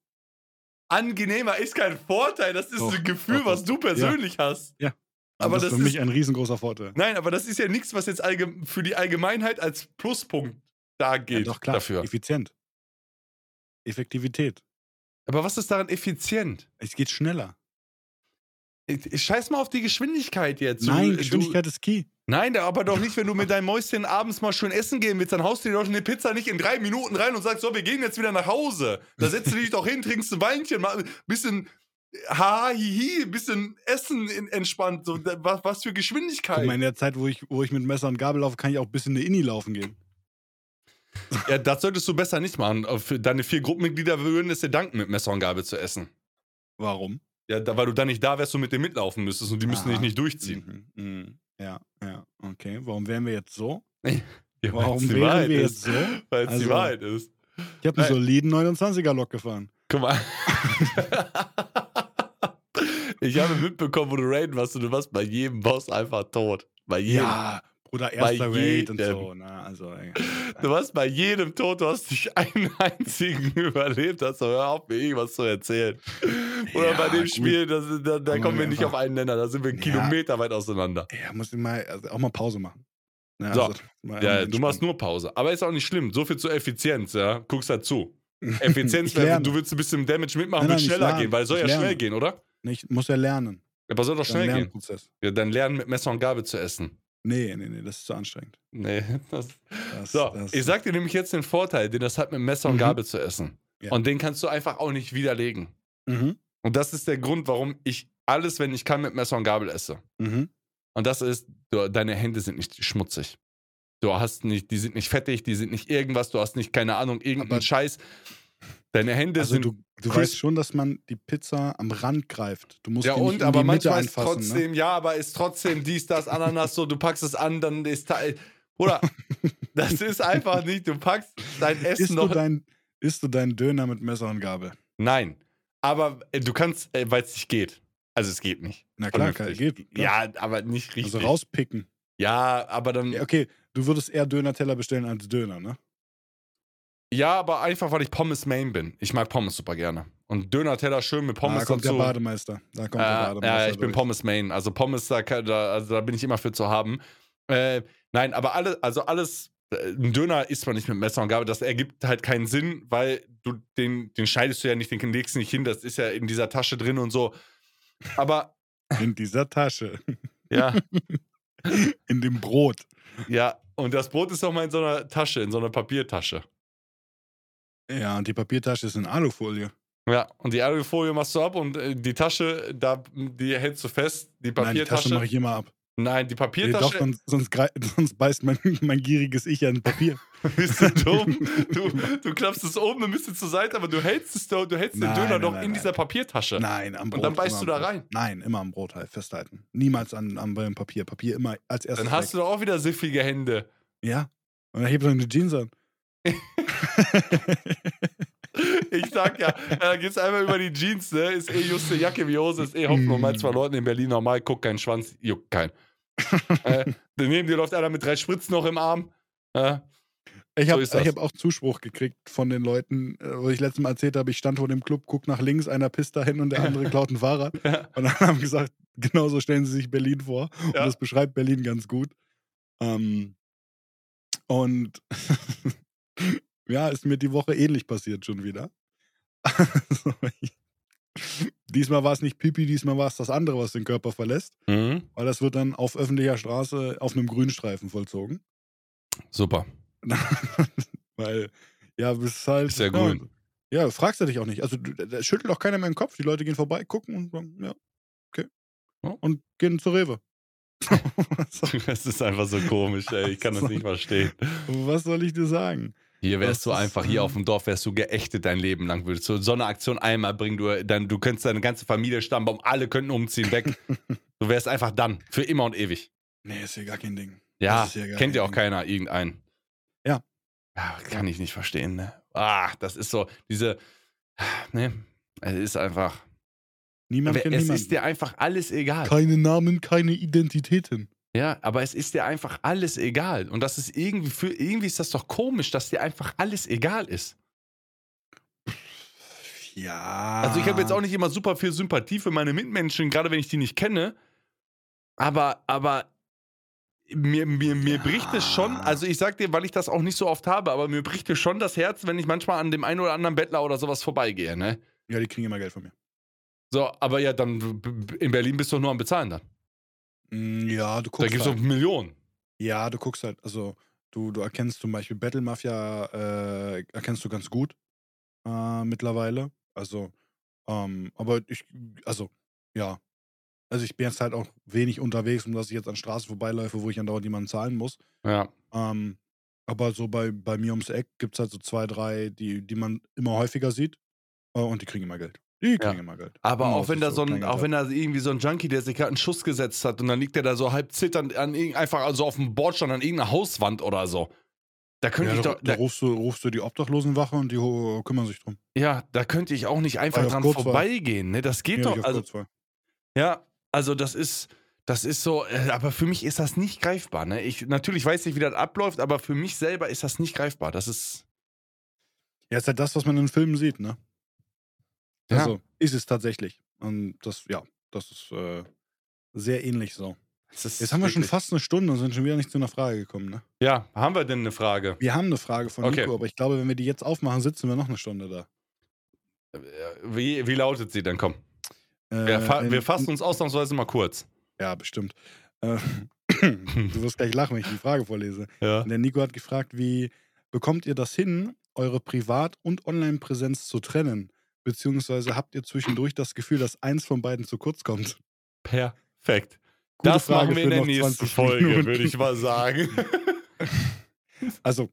angenehmer ist kein Vorteil. Das ist Doch, ein Gefühl, doch, was du persönlich hast. Ja. Aber das ist für mich ist- ein riesengroßer Vorteil. Nein, aber das ist ja nichts, was jetzt für die Allgemeinheit als Pluspunkt da Ja, gilt doch klar, dafür. effizient. Effektivität. Aber was ist daran effizient? Es geht schneller. Ich, ich scheiß mal auf die Geschwindigkeit jetzt. Du- Nein, du- Geschwindigkeit ist key. Nein, aber doch nicht, wenn du mit deinem Mäuschen abends mal schön essen gehen willst, dann haust du dir doch eine Pizza nicht in drei Minuten rein und sagst, so, wir gehen jetzt wieder nach Hause. Da setzt du dich doch hin, trinkst ein Weinchen, mal ein bisschen ha, hihi, ein bisschen Essen in, entspannt. So, was, was für Geschwindigkeit. mal, in der Zeit, wo ich, wo ich mit Messer und Gabel laufe, kann ich auch ein bisschen eine Inni laufen gehen. Ja, das solltest du besser nicht machen. Für Deine vier Gruppenmitglieder würden es dir danken, mit Messer und Gabel zu essen. Warum? Ja, da, weil du dann nicht da wärst und mit dem mitlaufen müsstest und die müssen Aha. dich nicht durchziehen. Mhm, mhm. Ja, ja, okay. Warum wären wir jetzt so? Ja, Warum die wären wir ist. jetzt so? Weil es die Also- Wahrheit ist. Ich habe einen soliden 29er-Lok gefahren. Guck mal. Ich habe mitbekommen, wo du raiden warst und du warst bei jedem Boss einfach tot. Bei jedem. Ja, Bruder, erster Raid und jedem. so. Na, also, ey. Du warst bei jedem tot, du hast nicht einen einzigen überlebt. Hast du hör auf, mir irgendwas zu erzählen. Oder Ja, bei dem. Spiel, das, da, da kommen wir nicht einfach- auf einen Nenner, da sind wir Ja. Kilometer weit auseinander. Ja, muss ich mal, also auch mal Pause machen. Ja, So. also, mal Ja, du machst nur Pause. Aber ist auch nicht schlimm. So viel zur Effizienz, ja. Guckst halt zu. Effizienz, du willst ein bisschen Damage mitmachen, Nein, wird nein, ich schneller gehen, weil es soll Ich ja lerne. schnell gehen, oder? Ich muss ja lernen. Aber soll doch schnell gehen. Ja, dann lernen mit Messer und Gabel zu essen. Nee, nee, nee, das ist zu anstrengend. Nee, das, Das, So, das, ich sag dir nämlich jetzt den Vorteil, den das hat mit Messer und Mhm. Gabel zu essen. Ja. Und den kannst du einfach auch nicht widerlegen. Mhm, Und das ist der Grund, warum ich alles, wenn ich kann, mit Messer und Gabel esse. mhm. Und das ist, du, deine Hände sind nicht schmutzig. Du hast nicht, die sind nicht fettig, die sind nicht irgendwas, du hast nicht, keine Ahnung, irgendeinen Aber- Scheiß. Deine Hände Also sind. du, du weißt schon, dass man die Pizza am Rand greift. Du musst ja, die nicht und, aber die Mitte manchmal ist einfassen. Ne? trotzdem, ja, aber ist trotzdem dies, das, Ananas, so, du packst es an, dann ist Teil. Oder, das ist einfach nicht, du packst dein Essen Isst du, noch. dein, isst du deinen Döner mit Messer und Gabel? Nein. Aber äh, du kannst, äh, weil es nicht geht. Also es geht nicht. Na klar, Vernünftig. geht. klar. Ja, aber nicht richtig. Also rauspicken. Ja, aber dann. Ja, okay, du würdest eher Döner-Teller bestellen als Döner, ne? Aber einfach, weil ich Pommes Main bin. Ich mag Pommes super gerne. Und Döner-Teller schön mit Pommes da kommt dazu. der Bademeister. Da kommt der Äh, Bademeister. ja, ich bin durch. Pommes Main. Also Pommes, da, da, also da bin ich immer für zu haben. Äh, nein, aber alles, also alles, äh, ein Döner isst man nicht mit Messer und Gabel. Das ergibt halt keinen Sinn, weil du den, den schneidest du ja nicht, den legst du nicht hin. Das ist ja in dieser Tasche drin und so. Aber In dieser Tasche. ja, In dem Brot. ja. Und das Brot ist auch mal in so einer Tasche, in so einer Papiertasche. Ja, und die Papiertasche ist in Alufolie. Ja, und die Alufolie machst du ab und äh, die Tasche, da, die hältst du fest. Die Nein, die Tasche Papiertasche. mache ich immer ab. Nein, die Nee, doch, Papiertasche. sonst, sonst, sonst beißt mein, mein gieriges Ich an Papier. Bist du dumm? Du, du klappst es oben ein bisschen zur Seite, aber du hältst, es, doch- du hältst Nein, den Döner nein, doch nein, in dieser Papiertasche. Nein, am Brot. dann beißt du da rein. Nein, immer am Brot halt festhalten. Niemals an, am beim Papier. Papier immer als erstes. Dann hast du doch auch wieder siffige Hände. Ja. Und dann heb ich eine Jeans an. Ich sag ja, da geht's einmal über die Jeans, ne? Ist eh juste Jacke wie Hose, ist eh Hoffnung. Mal zwei Leuten in Berlin normal, guck keinen Schwanz, juckt keinen. äh, neben dir läuft einer mit drei Spritzen noch im Arm. Äh, Ich So habe das. hab auch Zuspruch gekriegt von den Leuten, äh, wo ich letztes Mal erzählt habe, ich stand vor dem Club, guck nach links, einer pisst dahin und der andere klaut ein Fahrrad. Ja. Und dann haben gesagt, genau so stellen sie sich Berlin vor. Und Ja. das beschreibt Berlin ganz gut. Ähm, und ja, ist mir die Woche ähnlich passiert schon wieder. Also, diesmal war es nicht Pipi, diesmal war es das andere, was den Körper verlässt. mhm. Weil das wird dann auf öffentlicher Straße auf einem Grünstreifen vollzogen. Super. Weil, ja, bis halt. Ist ja ja, grün. Ja, fragst du dich auch nicht. Also, da schüttelt auch keiner mehr den Kopf. Die Leute gehen vorbei, gucken und sagen, ja, okay. Und gehen zur Rewe. Das ist einfach so komisch, ey. Ich kann das nicht verstehen. Was soll ich dir sagen? Hier wärst Das du ist, einfach, hier ähm, auf dem Dorf wärst du geächtet dein Leben lang. Würdest du so eine Aktion einmal bringen, du, dann, du könntest deine ganze Familie, Stammbaum, alle könnten umziehen, weg. du wärst einfach dann, für immer und ewig. Nee, ist hier gar kein Ding. Ja, ist kennt ja auch Ding. keiner, irgendeinen. Ja. Ja, kann ich nicht verstehen, ne? Ah, das ist so, diese, ne, es ist einfach, Niemand es kennt ist niemanden. dir einfach alles egal. Keine Namen, keine Identitäten. Ja, aber es ist dir einfach alles egal. Und das ist irgendwie, für, irgendwie ist das doch komisch, dass dir einfach alles egal ist. Ja. Also ich habe jetzt auch nicht immer super viel Sympathie für meine Mitmenschen, gerade wenn ich die nicht kenne. Aber, aber mir, mir, mir Ja. bricht es schon, also ich sag dir, weil ich das auch nicht so oft habe, aber mir bricht es schon das Herz, wenn ich manchmal an dem einen oder anderen Bettler oder sowas vorbeigehe, ne? Ja, die kriegen immer Geld von mir. So, aber ja, dann in Berlin bist du doch nur am Bezahlen dann. Mm, Ja, du Da guckst gibt es halt. doch Millionen. Ja, du guckst halt, also du, du erkennst zum Beispiel Battle Mafia, äh, erkennst du ganz gut äh, mittlerweile. Also, ähm, aber ich, also, ja. Also ich bin jetzt halt auch wenig unterwegs, um dass ich jetzt an Straßen vorbeiläufe, wo ich andauernd jemanden zahlen muss. Ja. Ähm, aber so bei, bei mir ums Eck gibt es halt so zwei, drei, die, die man immer häufiger sieht. Äh, und die kriegen immer Geld. Die kriegen Ja. immer Geld. Aber auch wenn da so ein, auch wenn da irgendwie so ein Junkie, der sich gerade einen Schuss gesetzt hat und dann liegt der da so halb zitternd an irgend- einfach also auf dem Bordstein an irgendeiner Hauswand oder so. Da könnte Ja, ich doch, da da, rufst, du, rufst du die Obdachlosenwache und die kümmern sich drum. ja, da könnte ich auch nicht einfach dran vorbeigehen, ne? Das geht Ja, doch. Also, ja, also das ist, das ist so, äh, aber für mich ist das nicht greifbar, ne? Ich, natürlich weiß ich, wie das abläuft, aber für mich selber ist das nicht greifbar. Das ist, Ja, ist halt das, was man in Filmen sieht, ne? Ja. Also, ist es tatsächlich. Und das, ja, das ist äh, sehr ähnlich so. Jetzt haben wir schon fast eine Stunde und sind schon wieder nicht zu einer Frage gekommen, ne? Ja, haben wir denn eine Frage? Wir haben eine Frage von Okay. Nico, aber ich glaube, wenn wir die jetzt aufmachen, sitzen wir noch eine Stunde da. Äh, Wie, wie lautet sie denn? Komm. Äh, Wir, fa in- wir fassen uns ausnahmsweise mal kurz. Ja, bestimmt. Äh, du wirst gleich lachen, wenn ich die Frage vorlese. Ja. Der Nico hat gefragt, wie bekommt ihr das hin, eure Privat- und Online-Präsenz zu trennen? Beziehungsweise habt ihr zwischendurch das Gefühl, dass eins von beiden zu kurz kommt? Perfekt. Gute das Frage machen wir in der nächsten 20 Folge, würde ich mal sagen. Also,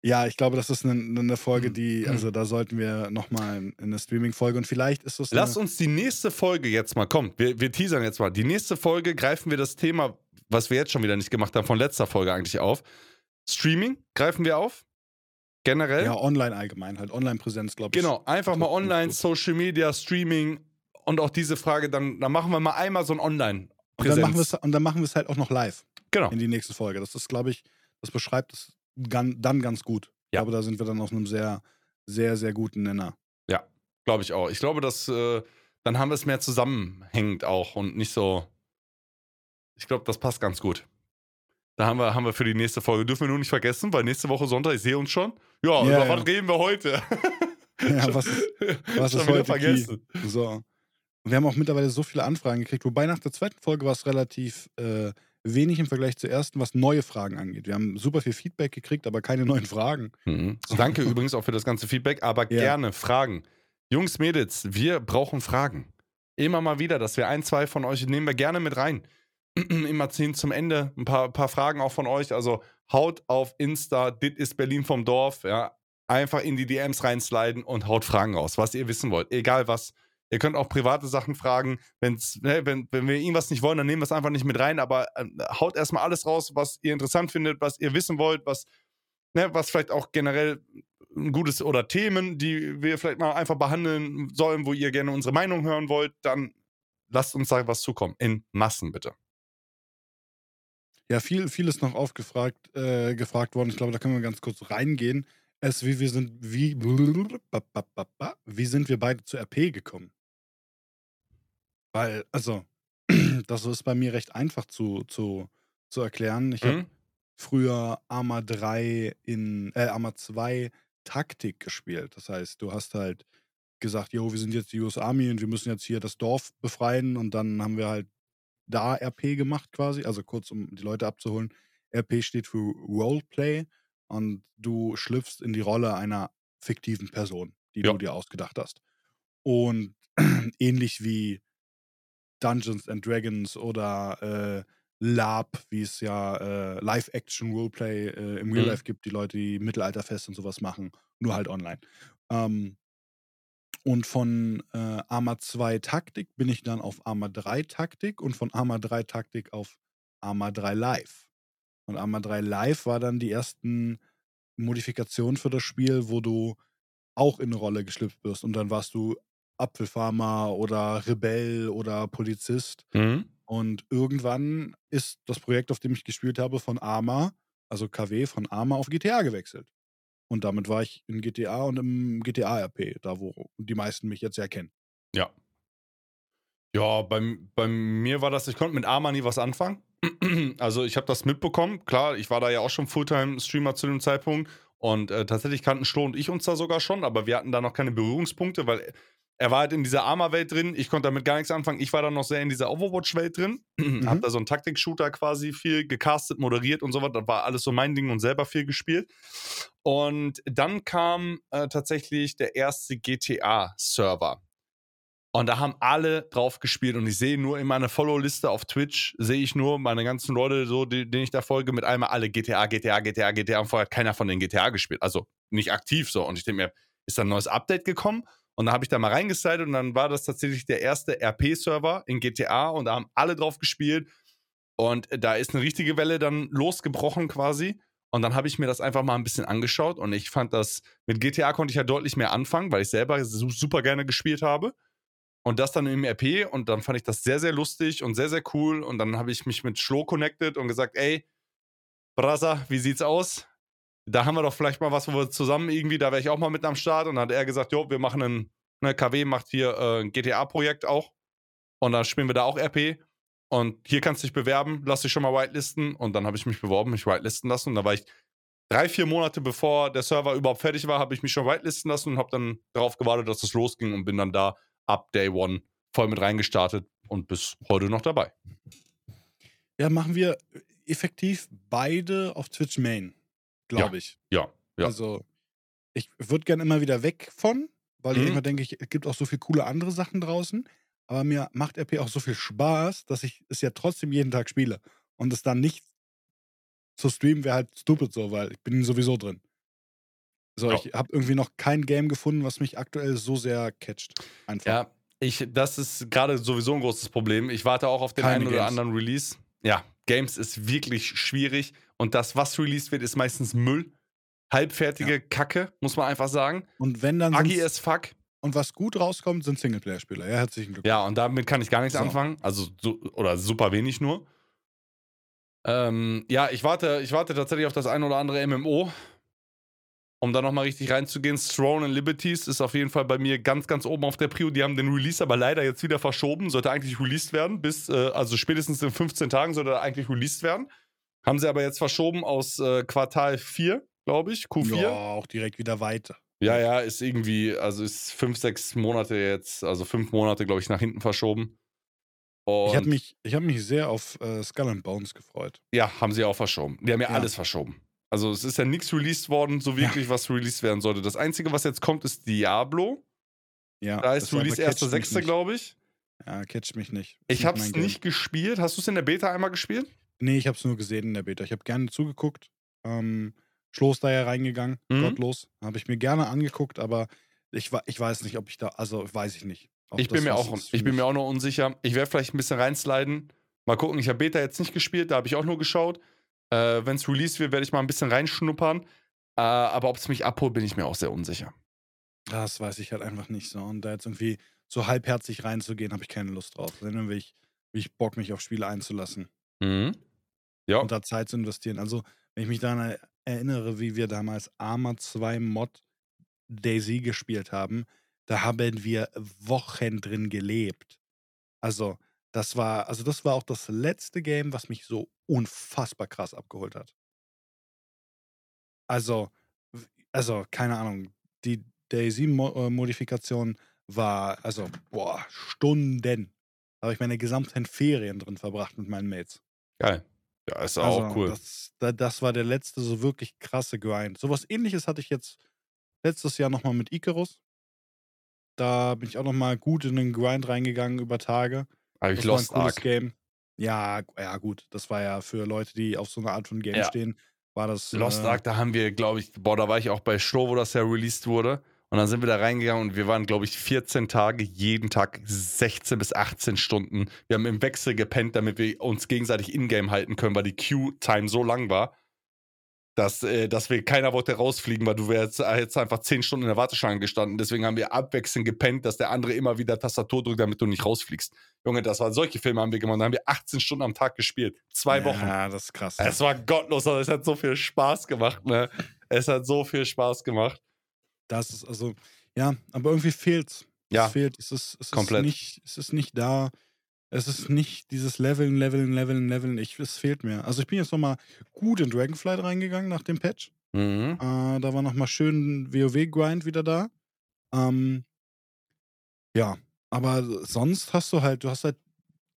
ja, ich glaube, das ist eine, eine Folge, die, Mhm. also da sollten wir nochmal in eine Streaming-Folge und vielleicht ist das. Lass uns die nächste Folge jetzt mal, komm, wir, wir teasern jetzt mal. Die nächste Folge greifen wir das Thema, was wir jetzt schon wieder nicht gemacht haben, von letzter Folge eigentlich auf. Streaming greifen wir auf. Generell. Ja, online allgemein halt. Online-Präsenz, glaube ich. Genau, einfach mal online. Social Media, Streaming und auch diese Frage, dann, dann machen wir mal einmal so ein Und dann Online-Präsenz. machen wir es und dann machen wir es halt auch noch live Genau. in die nächste Folge. Das ist, glaube ich, das beschreibt es dann ganz gut. Ich Ja. glaube, da sind wir dann auf einem sehr, sehr, sehr guten Nenner. Glaube ich auch. Ich glaube, dass äh, dann haben wir es mehr zusammenhängend auch und nicht so. Ich glaube, das passt ganz gut. Da haben wir, haben wir für die nächste Folge. Dürfen wir nur nicht vergessen, weil nächste Woche Sonntag, ich sehe uns schon. Ja, Ja, über was reden wir heute? Ja, was ist, was ist heute vergessen. Key? So. Und wir haben auch mittlerweile so viele Anfragen gekriegt, wobei nach der zweiten Folge war es relativ äh, wenig im Vergleich zur ersten, was neue Fragen angeht. Wir haben super viel Feedback gekriegt, aber keine neuen Fragen. Mhm. Danke übrigens auch für das ganze Feedback, aber Ja. gerne Fragen. Jungs, Mädels, wir brauchen Fragen. Immer mal wieder, dass wir ein, zwei von euch nehmen wir gerne mit rein. Immer ziehen zum Ende ein paar, paar Fragen auch von euch. Also haut auf Insta, dit ist Berlin vom Dorf, ja. Einfach in die DMs reinsliden und haut Fragen raus, was ihr wissen wollt. Egal was. Ihr könnt auch private Sachen fragen. Wenn's, ne, wenn, wenn wir irgendwas nicht wollen, dann nehmen wir es einfach nicht mit rein. Aber äh, haut erstmal alles raus, was ihr interessant findet, was ihr wissen wollt, was, ne, was vielleicht auch generell ein gutes oder Themen, die wir vielleicht mal einfach behandeln sollen, wo ihr gerne unsere Meinung hören wollt, dann lasst uns da was zukommen. In Massen bitte. Ja, viel, viel ist noch aufgefragt äh, gefragt worden. Ich glaube, da können wir ganz kurz reingehen. Es, wie wir sind, wie, wie sind wir beide zu RP gekommen? Weil, also, das ist bei mir recht einfach zu, zu, zu erklären. Ich habe Mhm. früher Arma 3 in, äh, Arma 2 Taktik gespielt. Das heißt, du hast halt gesagt, jo, wir sind jetzt die US Army und wir müssen jetzt hier das Dorf befreien und dann haben wir halt da RP gemacht quasi, also kurz um die Leute abzuholen. RP steht für Roleplay und du schlüpfst in die Rolle einer fiktiven Person, die Ja. du dir ausgedacht hast. Und ähnlich wie Dungeons and Dragons oder äh, LARP, wie es ja äh, Live-Action-Roleplay äh, im Real Mhm. Life gibt, die Leute, die Mittelalterfest und sowas machen, nur halt online. Ähm, und von äh, Arma 2 Taktik bin ich dann auf Arma 3 Taktik und von Arma 3 Taktik auf Arma 3 Live. Und Arma 3 Live war dann die ersten Modifikationen für das Spiel, wo du auch in eine Rolle geschlüpft wirst. Und dann warst du Apfelfarmer oder Rebell oder Polizist. Mhm. Und irgendwann ist das Projekt, auf dem ich gespielt habe, von Arma, also KW, von Arma auf GTA gewechselt. Und damit war ich in GTA und im GTA-RP, da wo die meisten mich jetzt ja kennen. Ja. Ja, bei, bei mir war das, ich konnte mit Arma nie was anfangen. Also ich habe das mitbekommen. Klar, ich war da ja auch schon Fulltime-Streamer zu dem Zeitpunkt. Und äh, tatsächlich kannten Schlo und ich uns da sogar schon, aber wir hatten da noch keine Berührungspunkte, weil er war halt in dieser Arma-Welt drin. Ich konnte damit gar nichts anfangen. Ich war dann noch sehr in dieser Overwatch-Welt drin. Mhm. Hab da so einen Taktik-Shooter quasi viel gecastet, moderiert und so was. Das war alles so mein Ding und selber viel gespielt. Und dann kam äh, tatsächlich der erste GTA-Server. Und da haben alle drauf gespielt und ich sehe nur in meiner Follow-Liste auf Twitch, sehe ich nur meine ganzen Leute, so, die, denen ich da folge, mit einmal alle GTA, GTA, GTA, GTA und vorher hat keiner von den GTA gespielt. Also nicht aktiv so. Und ich denke mir, ist da ein neues Update gekommen? Und da habe ich da mal reingestylt und dann war das tatsächlich der erste RP-Server in GTA und da haben alle drauf gespielt. Und da ist eine richtige Welle dann losgebrochen quasi. Und dann habe ich mir das einfach mal ein bisschen angeschaut und ich fand das, mit GTA konnte ich ja deutlich mehr anfangen, weil ich selber super gerne gespielt habe. Und das dann im RP und dann fand ich das sehr, sehr lustig und sehr, sehr cool. Und dann habe ich mich mit Schlo connected und gesagt, ey, Brasa, wie sieht's aus? Da haben wir doch vielleicht mal was, wo wir zusammen irgendwie, da wäre ich auch mal mit am Start. Und dann hat er gesagt, jo, wir machen ein, ne, KW macht hier äh, ein GTA-Projekt auch. Und dann spielen wir da auch RP. Und hier kannst du dich bewerben, lass dich schon mal whitelisten. Und dann habe ich mich beworben, mich whitelisten lassen. Und da war ich drei, vier Monate bevor der Server überhaupt fertig war, habe ich mich schon whitelisten lassen und habe dann darauf gewartet, dass es losging und bin dann da ab Day One voll mit reingestartet und bis heute noch dabei. Ja, machen wir effektiv beide auf Twitch Main, glaube ja, ich. Ja, ja. Also, ich würde gerne immer wieder weg von, weil mhm. ich immer denke, es gibt auch so viele coole andere Sachen draußen. Aber mir macht RP auch so viel Spaß, dass ich es ja trotzdem jeden Tag spiele. Und es dann nicht zu streamen wäre halt stupid so, weil ich bin sowieso drin. So, ich habe irgendwie noch kein Game gefunden, was mich aktuell so sehr catcht. Einfach. Ja, ich, das ist gerade sowieso ein großes Problem. Ich warte auch auf den Keine einen oder Games. anderen Release. Ja, Games ist wirklich schwierig und das, was released wird, ist meistens Müll. Halbfertige ja. Kacke, muss man einfach sagen. Und wenn dann. Aggy as fuck. Und was gut rauskommt, sind Singleplayer-Spieler. Ja, herzlichen Glückwunsch. Ja, und damit kann ich gar nichts so. anfangen. Also, so, oder super wenig nur. Ähm, ja, ich warte, ich warte tatsächlich auf das ein oder andere MMO um da nochmal richtig reinzugehen, Throne and Liberties ist auf jeden Fall bei mir ganz, ganz oben auf der Prio. Die haben den Release aber leider jetzt wieder verschoben. Sollte eigentlich released werden. Bis, äh, also spätestens in 15 Tagen sollte er eigentlich released werden. Haben sie aber jetzt verschoben aus äh, Quartal 4, glaube ich, Q4. Ja, auch direkt wieder weiter. Ja, ja, ist irgendwie, also ist fünf, sechs Monate jetzt, also fünf Monate, glaube ich, nach hinten verschoben. Und ich habe mich, hab mich sehr auf äh, Skull and Bones gefreut. Ja, haben sie auch verschoben. Die haben ja, ja. alles verschoben. Also es ist ja nichts released worden, so wirklich, ja. was released werden sollte. Das Einzige, was jetzt kommt, ist Diablo. Ja. Da ist Release 1.6., glaube ich. Ja, catch mich nicht. Das ich habe es nicht gespielt. Hast du es in der Beta einmal gespielt? Nee, ich habe es nur gesehen in der Beta. Ich habe gerne zugeguckt. Ähm, Schloss da ja reingegangen, mhm. gottlos. Habe ich mir gerne angeguckt, aber ich, ich weiß nicht, ob ich da, also weiß ich nicht. Ich bin, mir auch, ich bin mir auch noch unsicher. Ich werde vielleicht ein bisschen reinsliden. Mal gucken, ich habe Beta jetzt nicht gespielt, da habe ich auch nur geschaut. Äh, Wenn es released wird, werde ich mal ein bisschen reinschnuppern. Äh, aber ob es mich abholt, bin ich mir auch sehr unsicher. Das weiß ich halt einfach nicht so. Und da jetzt irgendwie so halbherzig reinzugehen, habe ich keine Lust drauf. Dann will ich, will ich Bock, mich auf Spiele einzulassen. Mhm. Ja. Und da Zeit zu investieren. Also, wenn ich mich daran erinnere, wie wir damals Arma 2 Mod Daisy gespielt haben, da haben wir Wochen drin gelebt. Also, das war, also das war auch das letzte Game, was mich so unfassbar krass abgeholt hat. Also, also, keine Ahnung, die Daisy-Modifikation war, also, boah, Stunden. Da habe ich meine gesamten Ferien drin verbracht mit meinen Mates. Geil. Ja, ist auch also, cool. Das, das war der letzte so wirklich krasse Grind. Sowas ähnliches hatte ich jetzt letztes Jahr nochmal mit Icarus. Da bin ich auch nochmal gut in den Grind reingegangen über Tage. Aber ich Lost war ein cooles Ark. Game. Ja, ja, gut. Das war ja für Leute, die auf so eine Art von Game ja. stehen, war das. Lost äh, Ark, da haben wir, glaube ich, boah, da war ich auch bei Show, wo das ja released wurde. Und dann sind wir da reingegangen und wir waren, glaube ich, 14 Tage, jeden Tag 16 bis 18 Stunden. Wir haben im Wechsel gepennt, damit wir uns gegenseitig in-game halten können, weil die Queue-Time so lang war dass, äh, dass wir keiner wollte rausfliegen, weil du wärst jetzt einfach zehn Stunden in der Warteschlange gestanden. Deswegen haben wir abwechselnd gepennt, dass der andere immer wieder Tastatur drückt, damit du nicht rausfliegst. Junge, das waren solche Filme haben wir gemacht. Da haben wir 18 Stunden am Tag gespielt. Zwei Wochen. Ja, das ist krass. Es war gottlos, aber es hat so viel Spaß gemacht. Ne? Es hat so viel Spaß gemacht. Das ist also, ja, aber irgendwie fehlt's. Ja. Es fehlt. Es ist, es Komplett. ist nicht, es ist nicht da. Es ist nicht dieses Leveln, Leveln, Leveln, Leveln. Ich, es fehlt mir. Also ich bin jetzt nochmal gut in Dragonflight reingegangen nach dem Patch. Mhm. Äh, da war nochmal schön WoW-Grind wieder da. Ähm, ja, aber sonst hast du halt, du hast halt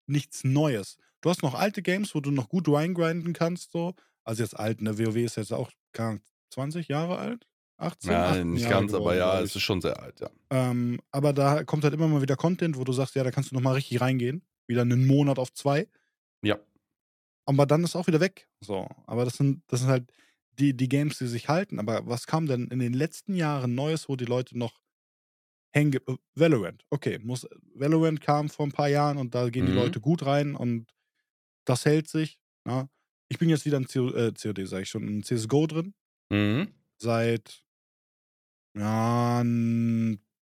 nichts Neues. Du hast noch alte Games, wo du noch gut reingrinden kannst, so. Also jetzt alt, ne? WoW ist jetzt auch keine Ahnung, 20 Jahre alt? 18? Ja, 18 nicht ganz, aber geworden, ja, glaub es ist schon sehr alt, ja. Ähm, aber da kommt halt immer mal wieder Content, wo du sagst, ja, da kannst du nochmal richtig reingehen. Wieder einen Monat auf zwei. Ja. Aber dann ist auch wieder weg. So. Aber das sind, das sind halt die, die Games, die sich halten. Aber was kam denn in den letzten Jahren Neues, wo die Leute noch hängen? ge- Valorant. Okay, muss, Valorant kam vor ein paar Jahren und da gehen die Mhm. Leute gut rein und das hält sich. Ja. Ich bin jetzt wieder in CO, äh, COD, sage ich schon, in CSGO drin. Mhm. Seit ja,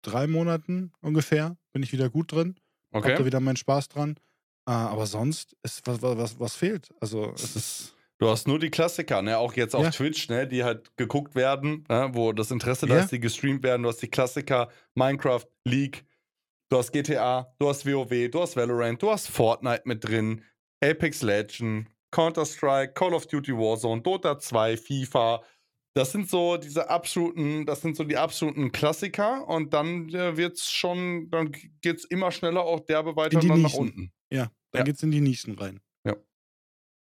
drei Monaten ungefähr bin ich wieder gut drin. Hab da Okay. wieder meinen Spaß dran. Äh, aber sonst ist was, was, was, fehlt. Also es ist. Du hast nur die Klassiker, ne? Auch jetzt auf Ja. Twitch, ne? Die halt geguckt werden, ne? wo das Interesse da Ja. ist, die gestreamt werden. Du hast die Klassiker, Minecraft, League, du hast GTA, du hast WoW, du hast Valorant, du hast Fortnite mit drin, Apex Legend, Counter-Strike, Call of Duty Warzone, Dota 2, FIFA. Das sind so diese absoluten, das sind so die absoluten Klassiker und dann äh, wird's schon, dann geht's immer schneller auch derbe weiter dann nach unten. Ja, dann Ja. geht's in die Nischen rein. Ja.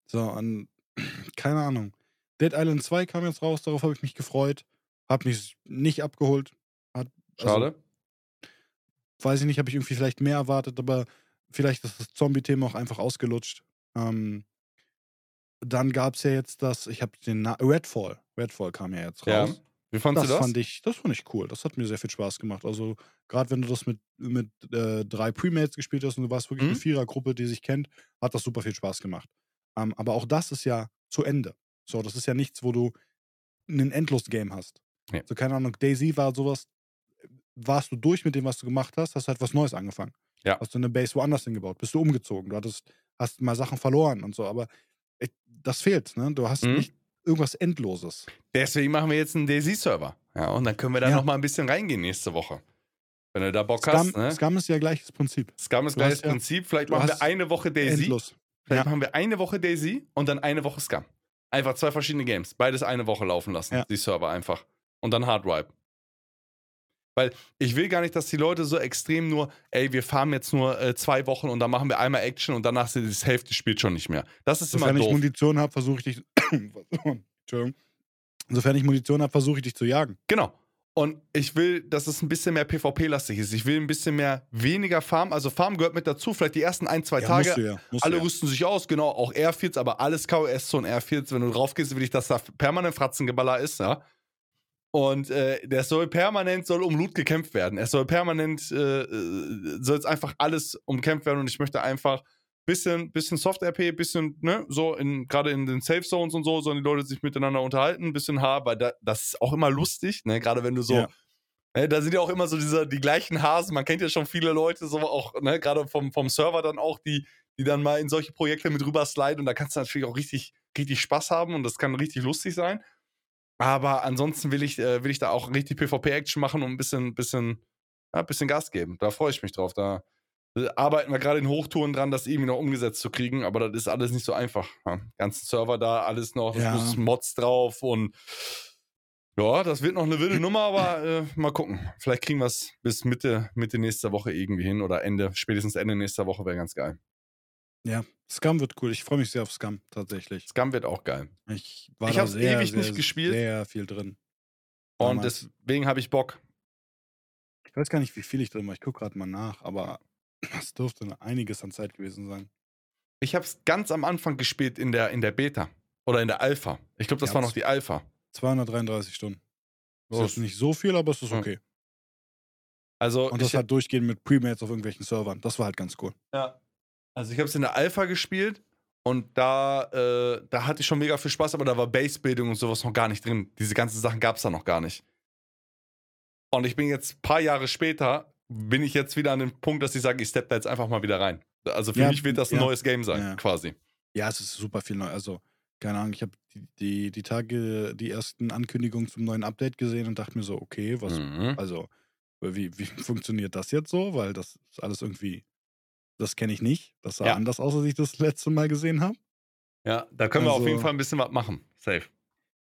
So, und keine Ahnung. Dead Island 2 kam jetzt raus, darauf habe ich mich gefreut. Hab mich nicht abgeholt. Hat, also, Schade. weiß ich nicht, habe ich irgendwie vielleicht mehr erwartet, aber vielleicht ist das Zombie-Thema auch einfach ausgelutscht. Ähm, dann gab es ja jetzt das, ich habe den Na Redfall. Redfall kam ja jetzt Ja. raus. Wie fandest Das, du das? fand ich, das fand ich cool. Das hat mir sehr viel Spaß gemacht. Also gerade wenn du das mit, mit äh, drei Premates gespielt hast und du warst wirklich Mhm. eine Vierergruppe, die sich kennt, hat das super viel Spaß gemacht. Ähm, aber auch das ist ja zu Ende. So, das ist ja nichts, wo du ein Endlos-Game hast. Ja. So, keine Ahnung, Daisy war sowas, warst du durch mit dem, was du gemacht hast, hast halt was Neues angefangen. Ja. Hast du eine Base woanders hingebaut, bist du umgezogen, du hattest, hast mal Sachen verloren und so, aber äh, das fehlt, ne? Du hast Mhm. nicht irgendwas Endloses. Deswegen machen wir jetzt einen DayZ-Server. Ja, und dann können wir da Ja. noch mal ein bisschen reingehen nächste Woche. Wenn du da Bock Scum, hast. Ne? Scum ist ja gleiches Prinzip. Scum ist du gleiches hast Prinzip. Vielleicht machen wir eine Woche Daisy. Endlos. Vielleicht Ja. machen wir eine Woche Daisy und dann eine Woche Scum. Einfach zwei verschiedene Games. Beides eine Woche laufen lassen. Ja. Die Server einfach. Und dann Hardwipe. Weil ich will gar nicht, dass die Leute so extrem nur, ey, wir farmen jetzt nur äh, zwei Wochen und dann machen wir einmal Action und danach ist das Hälfte spielt schon nicht mehr. Das ist Sofern immer ich doof. Munition habe, versuche ich dich. Entschuldigung. Sofern ich Munition habe, versuche ich dich zu jagen. Genau. Und ich will, dass es ein bisschen mehr PvP-lastig ist. Ich will ein bisschen mehr weniger Farm. Also Farm gehört mit dazu. Vielleicht die ersten ein, zwei Ja, Tage. musst du ja. Musst Alle ja. rüsten sich aus, genau, auch Airfields, aber alles KOS und Airfields. Wenn du drauf gehst, will ich, dass da permanent Fratzengeballer ist, ja. Und äh, der soll permanent, soll um Loot gekämpft werden. Es soll permanent, äh, äh, soll jetzt einfach alles umkämpft werden und ich möchte einfach bisschen, bisschen Soft-RP, bisschen, ne, so in, gerade in den Safe Zones und so, sollen die Leute sich miteinander unterhalten, ein bisschen Haar, weil da, das ist auch immer lustig, ne, gerade wenn du so, Ja. ne, da sind ja auch immer so diese, die gleichen Hasen, man kennt ja schon viele Leute, so auch, ne, gerade vom, vom Server dann auch, die, die dann mal in solche Projekte mit rüber sliden und da kannst du natürlich auch richtig, richtig Spaß haben und das kann richtig lustig sein. Aber ansonsten will ich, äh, will ich da auch richtig PvP-Action machen und ein bisschen, bisschen, ja, ein bisschen Gas geben. Da freue ich mich drauf. Da äh, arbeiten wir gerade in Hochtouren dran, das irgendwie noch umgesetzt zu kriegen, aber das ist alles nicht so einfach. Ja. Ganzen Server da, alles noch, Ja. muss Mods drauf und ja, das wird noch eine wilde Nummer, aber äh, mal gucken. Vielleicht kriegen wir es bis Mitte, Mitte nächster Woche irgendwie hin oder Ende, spätestens Ende nächster Woche wäre ganz geil. Ja, Scum wird cool. Ich freue mich sehr auf Scum, tatsächlich. Scum wird auch geil. Ich war Ich da sehr, ewig sehr, nicht gespielt. Sehr viel drin. Und Damals. deswegen habe ich Bock. Ich weiß gar nicht, wie viel ich drin war. Ich gucke gerade mal nach, aber das dürfte einiges an Zeit gewesen sein. Ich habe es ganz am Anfang gespielt in der, in der Beta oder in der Alpha. Ich glaube, das Ja, war noch die Alpha. 233 Stunden. Das ist nicht so viel, aber es ist Ja. okay. Also Und das halt durchgehend mit Premates auf irgendwelchen Servern. Das war halt ganz cool. ja. Also ich habe es in der Alpha gespielt und da, äh, da hatte ich schon mega viel Spaß, aber da war Basebildung und sowas noch gar nicht drin. Diese ganzen Sachen gab es da noch gar nicht. Und ich bin jetzt ein paar Jahre später, bin ich jetzt wieder an dem Punkt, dass ich sage, ich steppe da jetzt einfach mal wieder rein. Also für Ja, mich wird das ein ja. neues Game sein, Ja. quasi. Ja, es ist super viel neu. Also, keine Ahnung, ich habe die, die, die Tage die ersten Ankündigungen zum neuen Update gesehen und dachte mir so, okay, was, Mhm. also, wie, wie funktioniert das jetzt so? Weil das ist alles irgendwie, das kenne ich nicht. Das sah Ja. anders aus, als ich das letzte Mal gesehen habe. Ja, da können wir auf jeden Also- Fall ein bisschen was machen. Safe.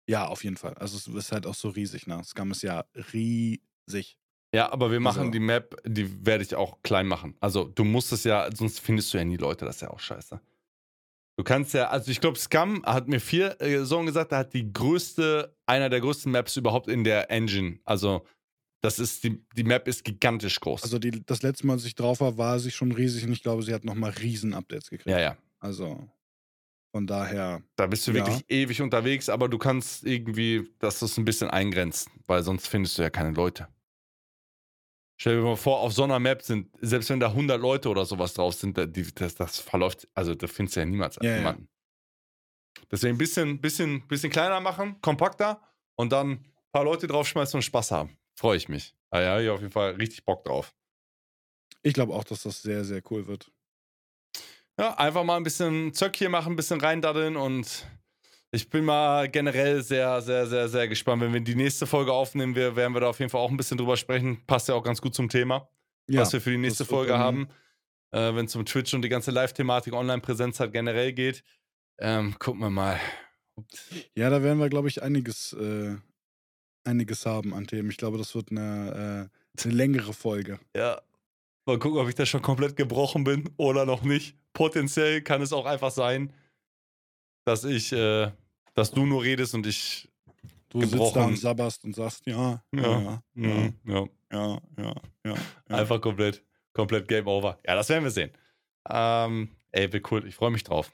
Ja, auf jeden Fall. Also es ist halt auch so riesig, ne? Scum ist ja riesig. Ja, aber wir machen Also- die Map, die werde ich auch klein machen. Also du musst es ja, sonst findest du ja nie Leute, das ist ja auch scheiße. Du kannst ja, also ich glaube, Scum hat mir vier äh, Saison gesagt, er hat die größte, einer der größten Maps überhaupt in der Engine. Also das ist, die, die Map ist gigantisch groß. Also die, das letzte Mal, als ich drauf war, war sie schon riesig und ich glaube, sie hat nochmal riesen Updates gekriegt. ja, ja. Also von daher, Da bist du Ja. wirklich ewig unterwegs, aber du kannst irgendwie, dass du es ein bisschen eingrenzt, weil sonst findest du ja keine Leute. Stell dir mal vor, auf so einer Map sind, selbst wenn da 100 Leute oder sowas drauf sind, das, das verläuft, also da findest du ja niemals Ja, ja. jemanden. Deswegen ein bisschen, bisschen, bisschen kleiner machen, kompakter und dann ein paar Leute draufschmeißen und Spaß haben. Freue ich mich. Ah ja, ich auf jeden Fall richtig Bock drauf. ich glaube auch, dass das sehr, sehr cool wird. Ja, einfach mal ein bisschen Zöckchen machen, ein bisschen reindaddeln und ich bin mal generell sehr, sehr, sehr, sehr gespannt. Wenn wir die nächste Folge aufnehmen, wir, werden wir da auf jeden Fall auch ein bisschen drüber sprechen. Passt ja auch ganz gut zum Thema, Ja, was wir für die nächste wird Folge dann- haben. Äh, Wenn es um Twitch und die ganze Live-Thematik, Online-Präsenz halt generell geht. Ähm, gucken wir mal. ja, da werden wir, glaube ich, einiges, äh, einiges haben an Themen. Ich glaube, das wird eine, äh, eine längere Folge. Ja. Mal gucken, ob ich da schon komplett gebrochen bin oder noch nicht. Potenziell kann es auch einfach sein, dass ich, äh, dass du nur redest und ich. Du sitzt da Gebrochen. und sabberst und sagst, ja, Ja. ja, ja, Mhm, ja. ja, ja, ja. ja. Einfach komplett, komplett Game Over. Ja, das werden wir sehen. Ähm, ey, wird cool. Ich freue mich drauf.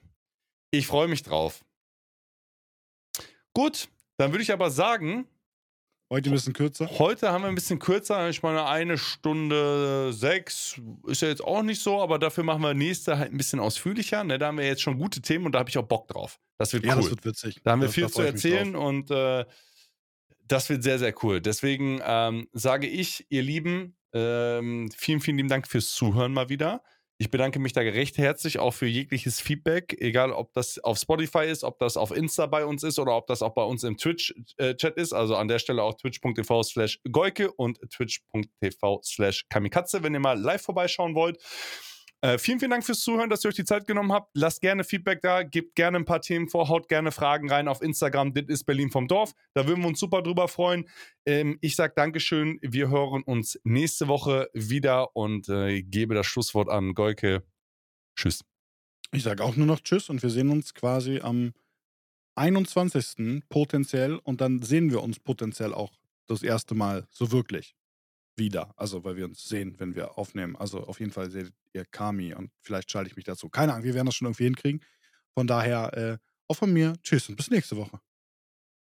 Ich freue mich drauf. Gut, dann würde ich aber sagen, Heute ein bisschen kürzer. heute haben wir ein bisschen kürzer. Ich meine, eine Stunde sechs ist ja jetzt auch nicht so, aber dafür machen wir nächste halt ein bisschen ausführlicher. Ne? Da haben wir jetzt schon gute Themen und da habe ich auch Bock drauf. Das wird Ja, cool. das wird witzig. Da haben wir Da- viel zu erzählen und äh, das wird sehr, sehr cool. Deswegen ähm, sage ich, ihr Lieben, ähm, vielen, vielen lieben Dank fürs Zuhören mal wieder. Ich bedanke mich da recht herzlich auch für jegliches Feedback, egal ob das auf Spotify ist, ob das auf Insta bei uns ist oder ob das auch bei uns im Twitch-Chat ist. Also an der Stelle auch twitch.tv slash Goike und twitch.tv slash Kamikatze, wenn ihr mal live vorbeischauen wollt. Äh, vielen, vielen Dank fürs Zuhören, dass ihr euch die Zeit genommen habt. Lasst gerne Feedback da, gebt gerne ein paar Themen vor, haut gerne Fragen rein auf Instagram. Dit ist Berlin vom Dorf. Da würden wir uns super drüber freuen. Ähm, ich sage Dankeschön. Wir hören uns nächste Woche wieder und äh, gebe das Schlusswort an Goike. Tschüss. Ich sage auch nur noch Tschüss und wir sehen uns quasi am 21. potenziell und dann sehen wir uns potenziell auch das erste Mal so wirklich wieder. Also, weil wir uns sehen, wenn wir aufnehmen. Also, auf jeden Fall seht ihr Kami und vielleicht schalte ich mich dazu. Keine Ahnung, wir werden das schon irgendwie hinkriegen. Von daher, äh, auch von mir, Tschüss und bis nächste Woche.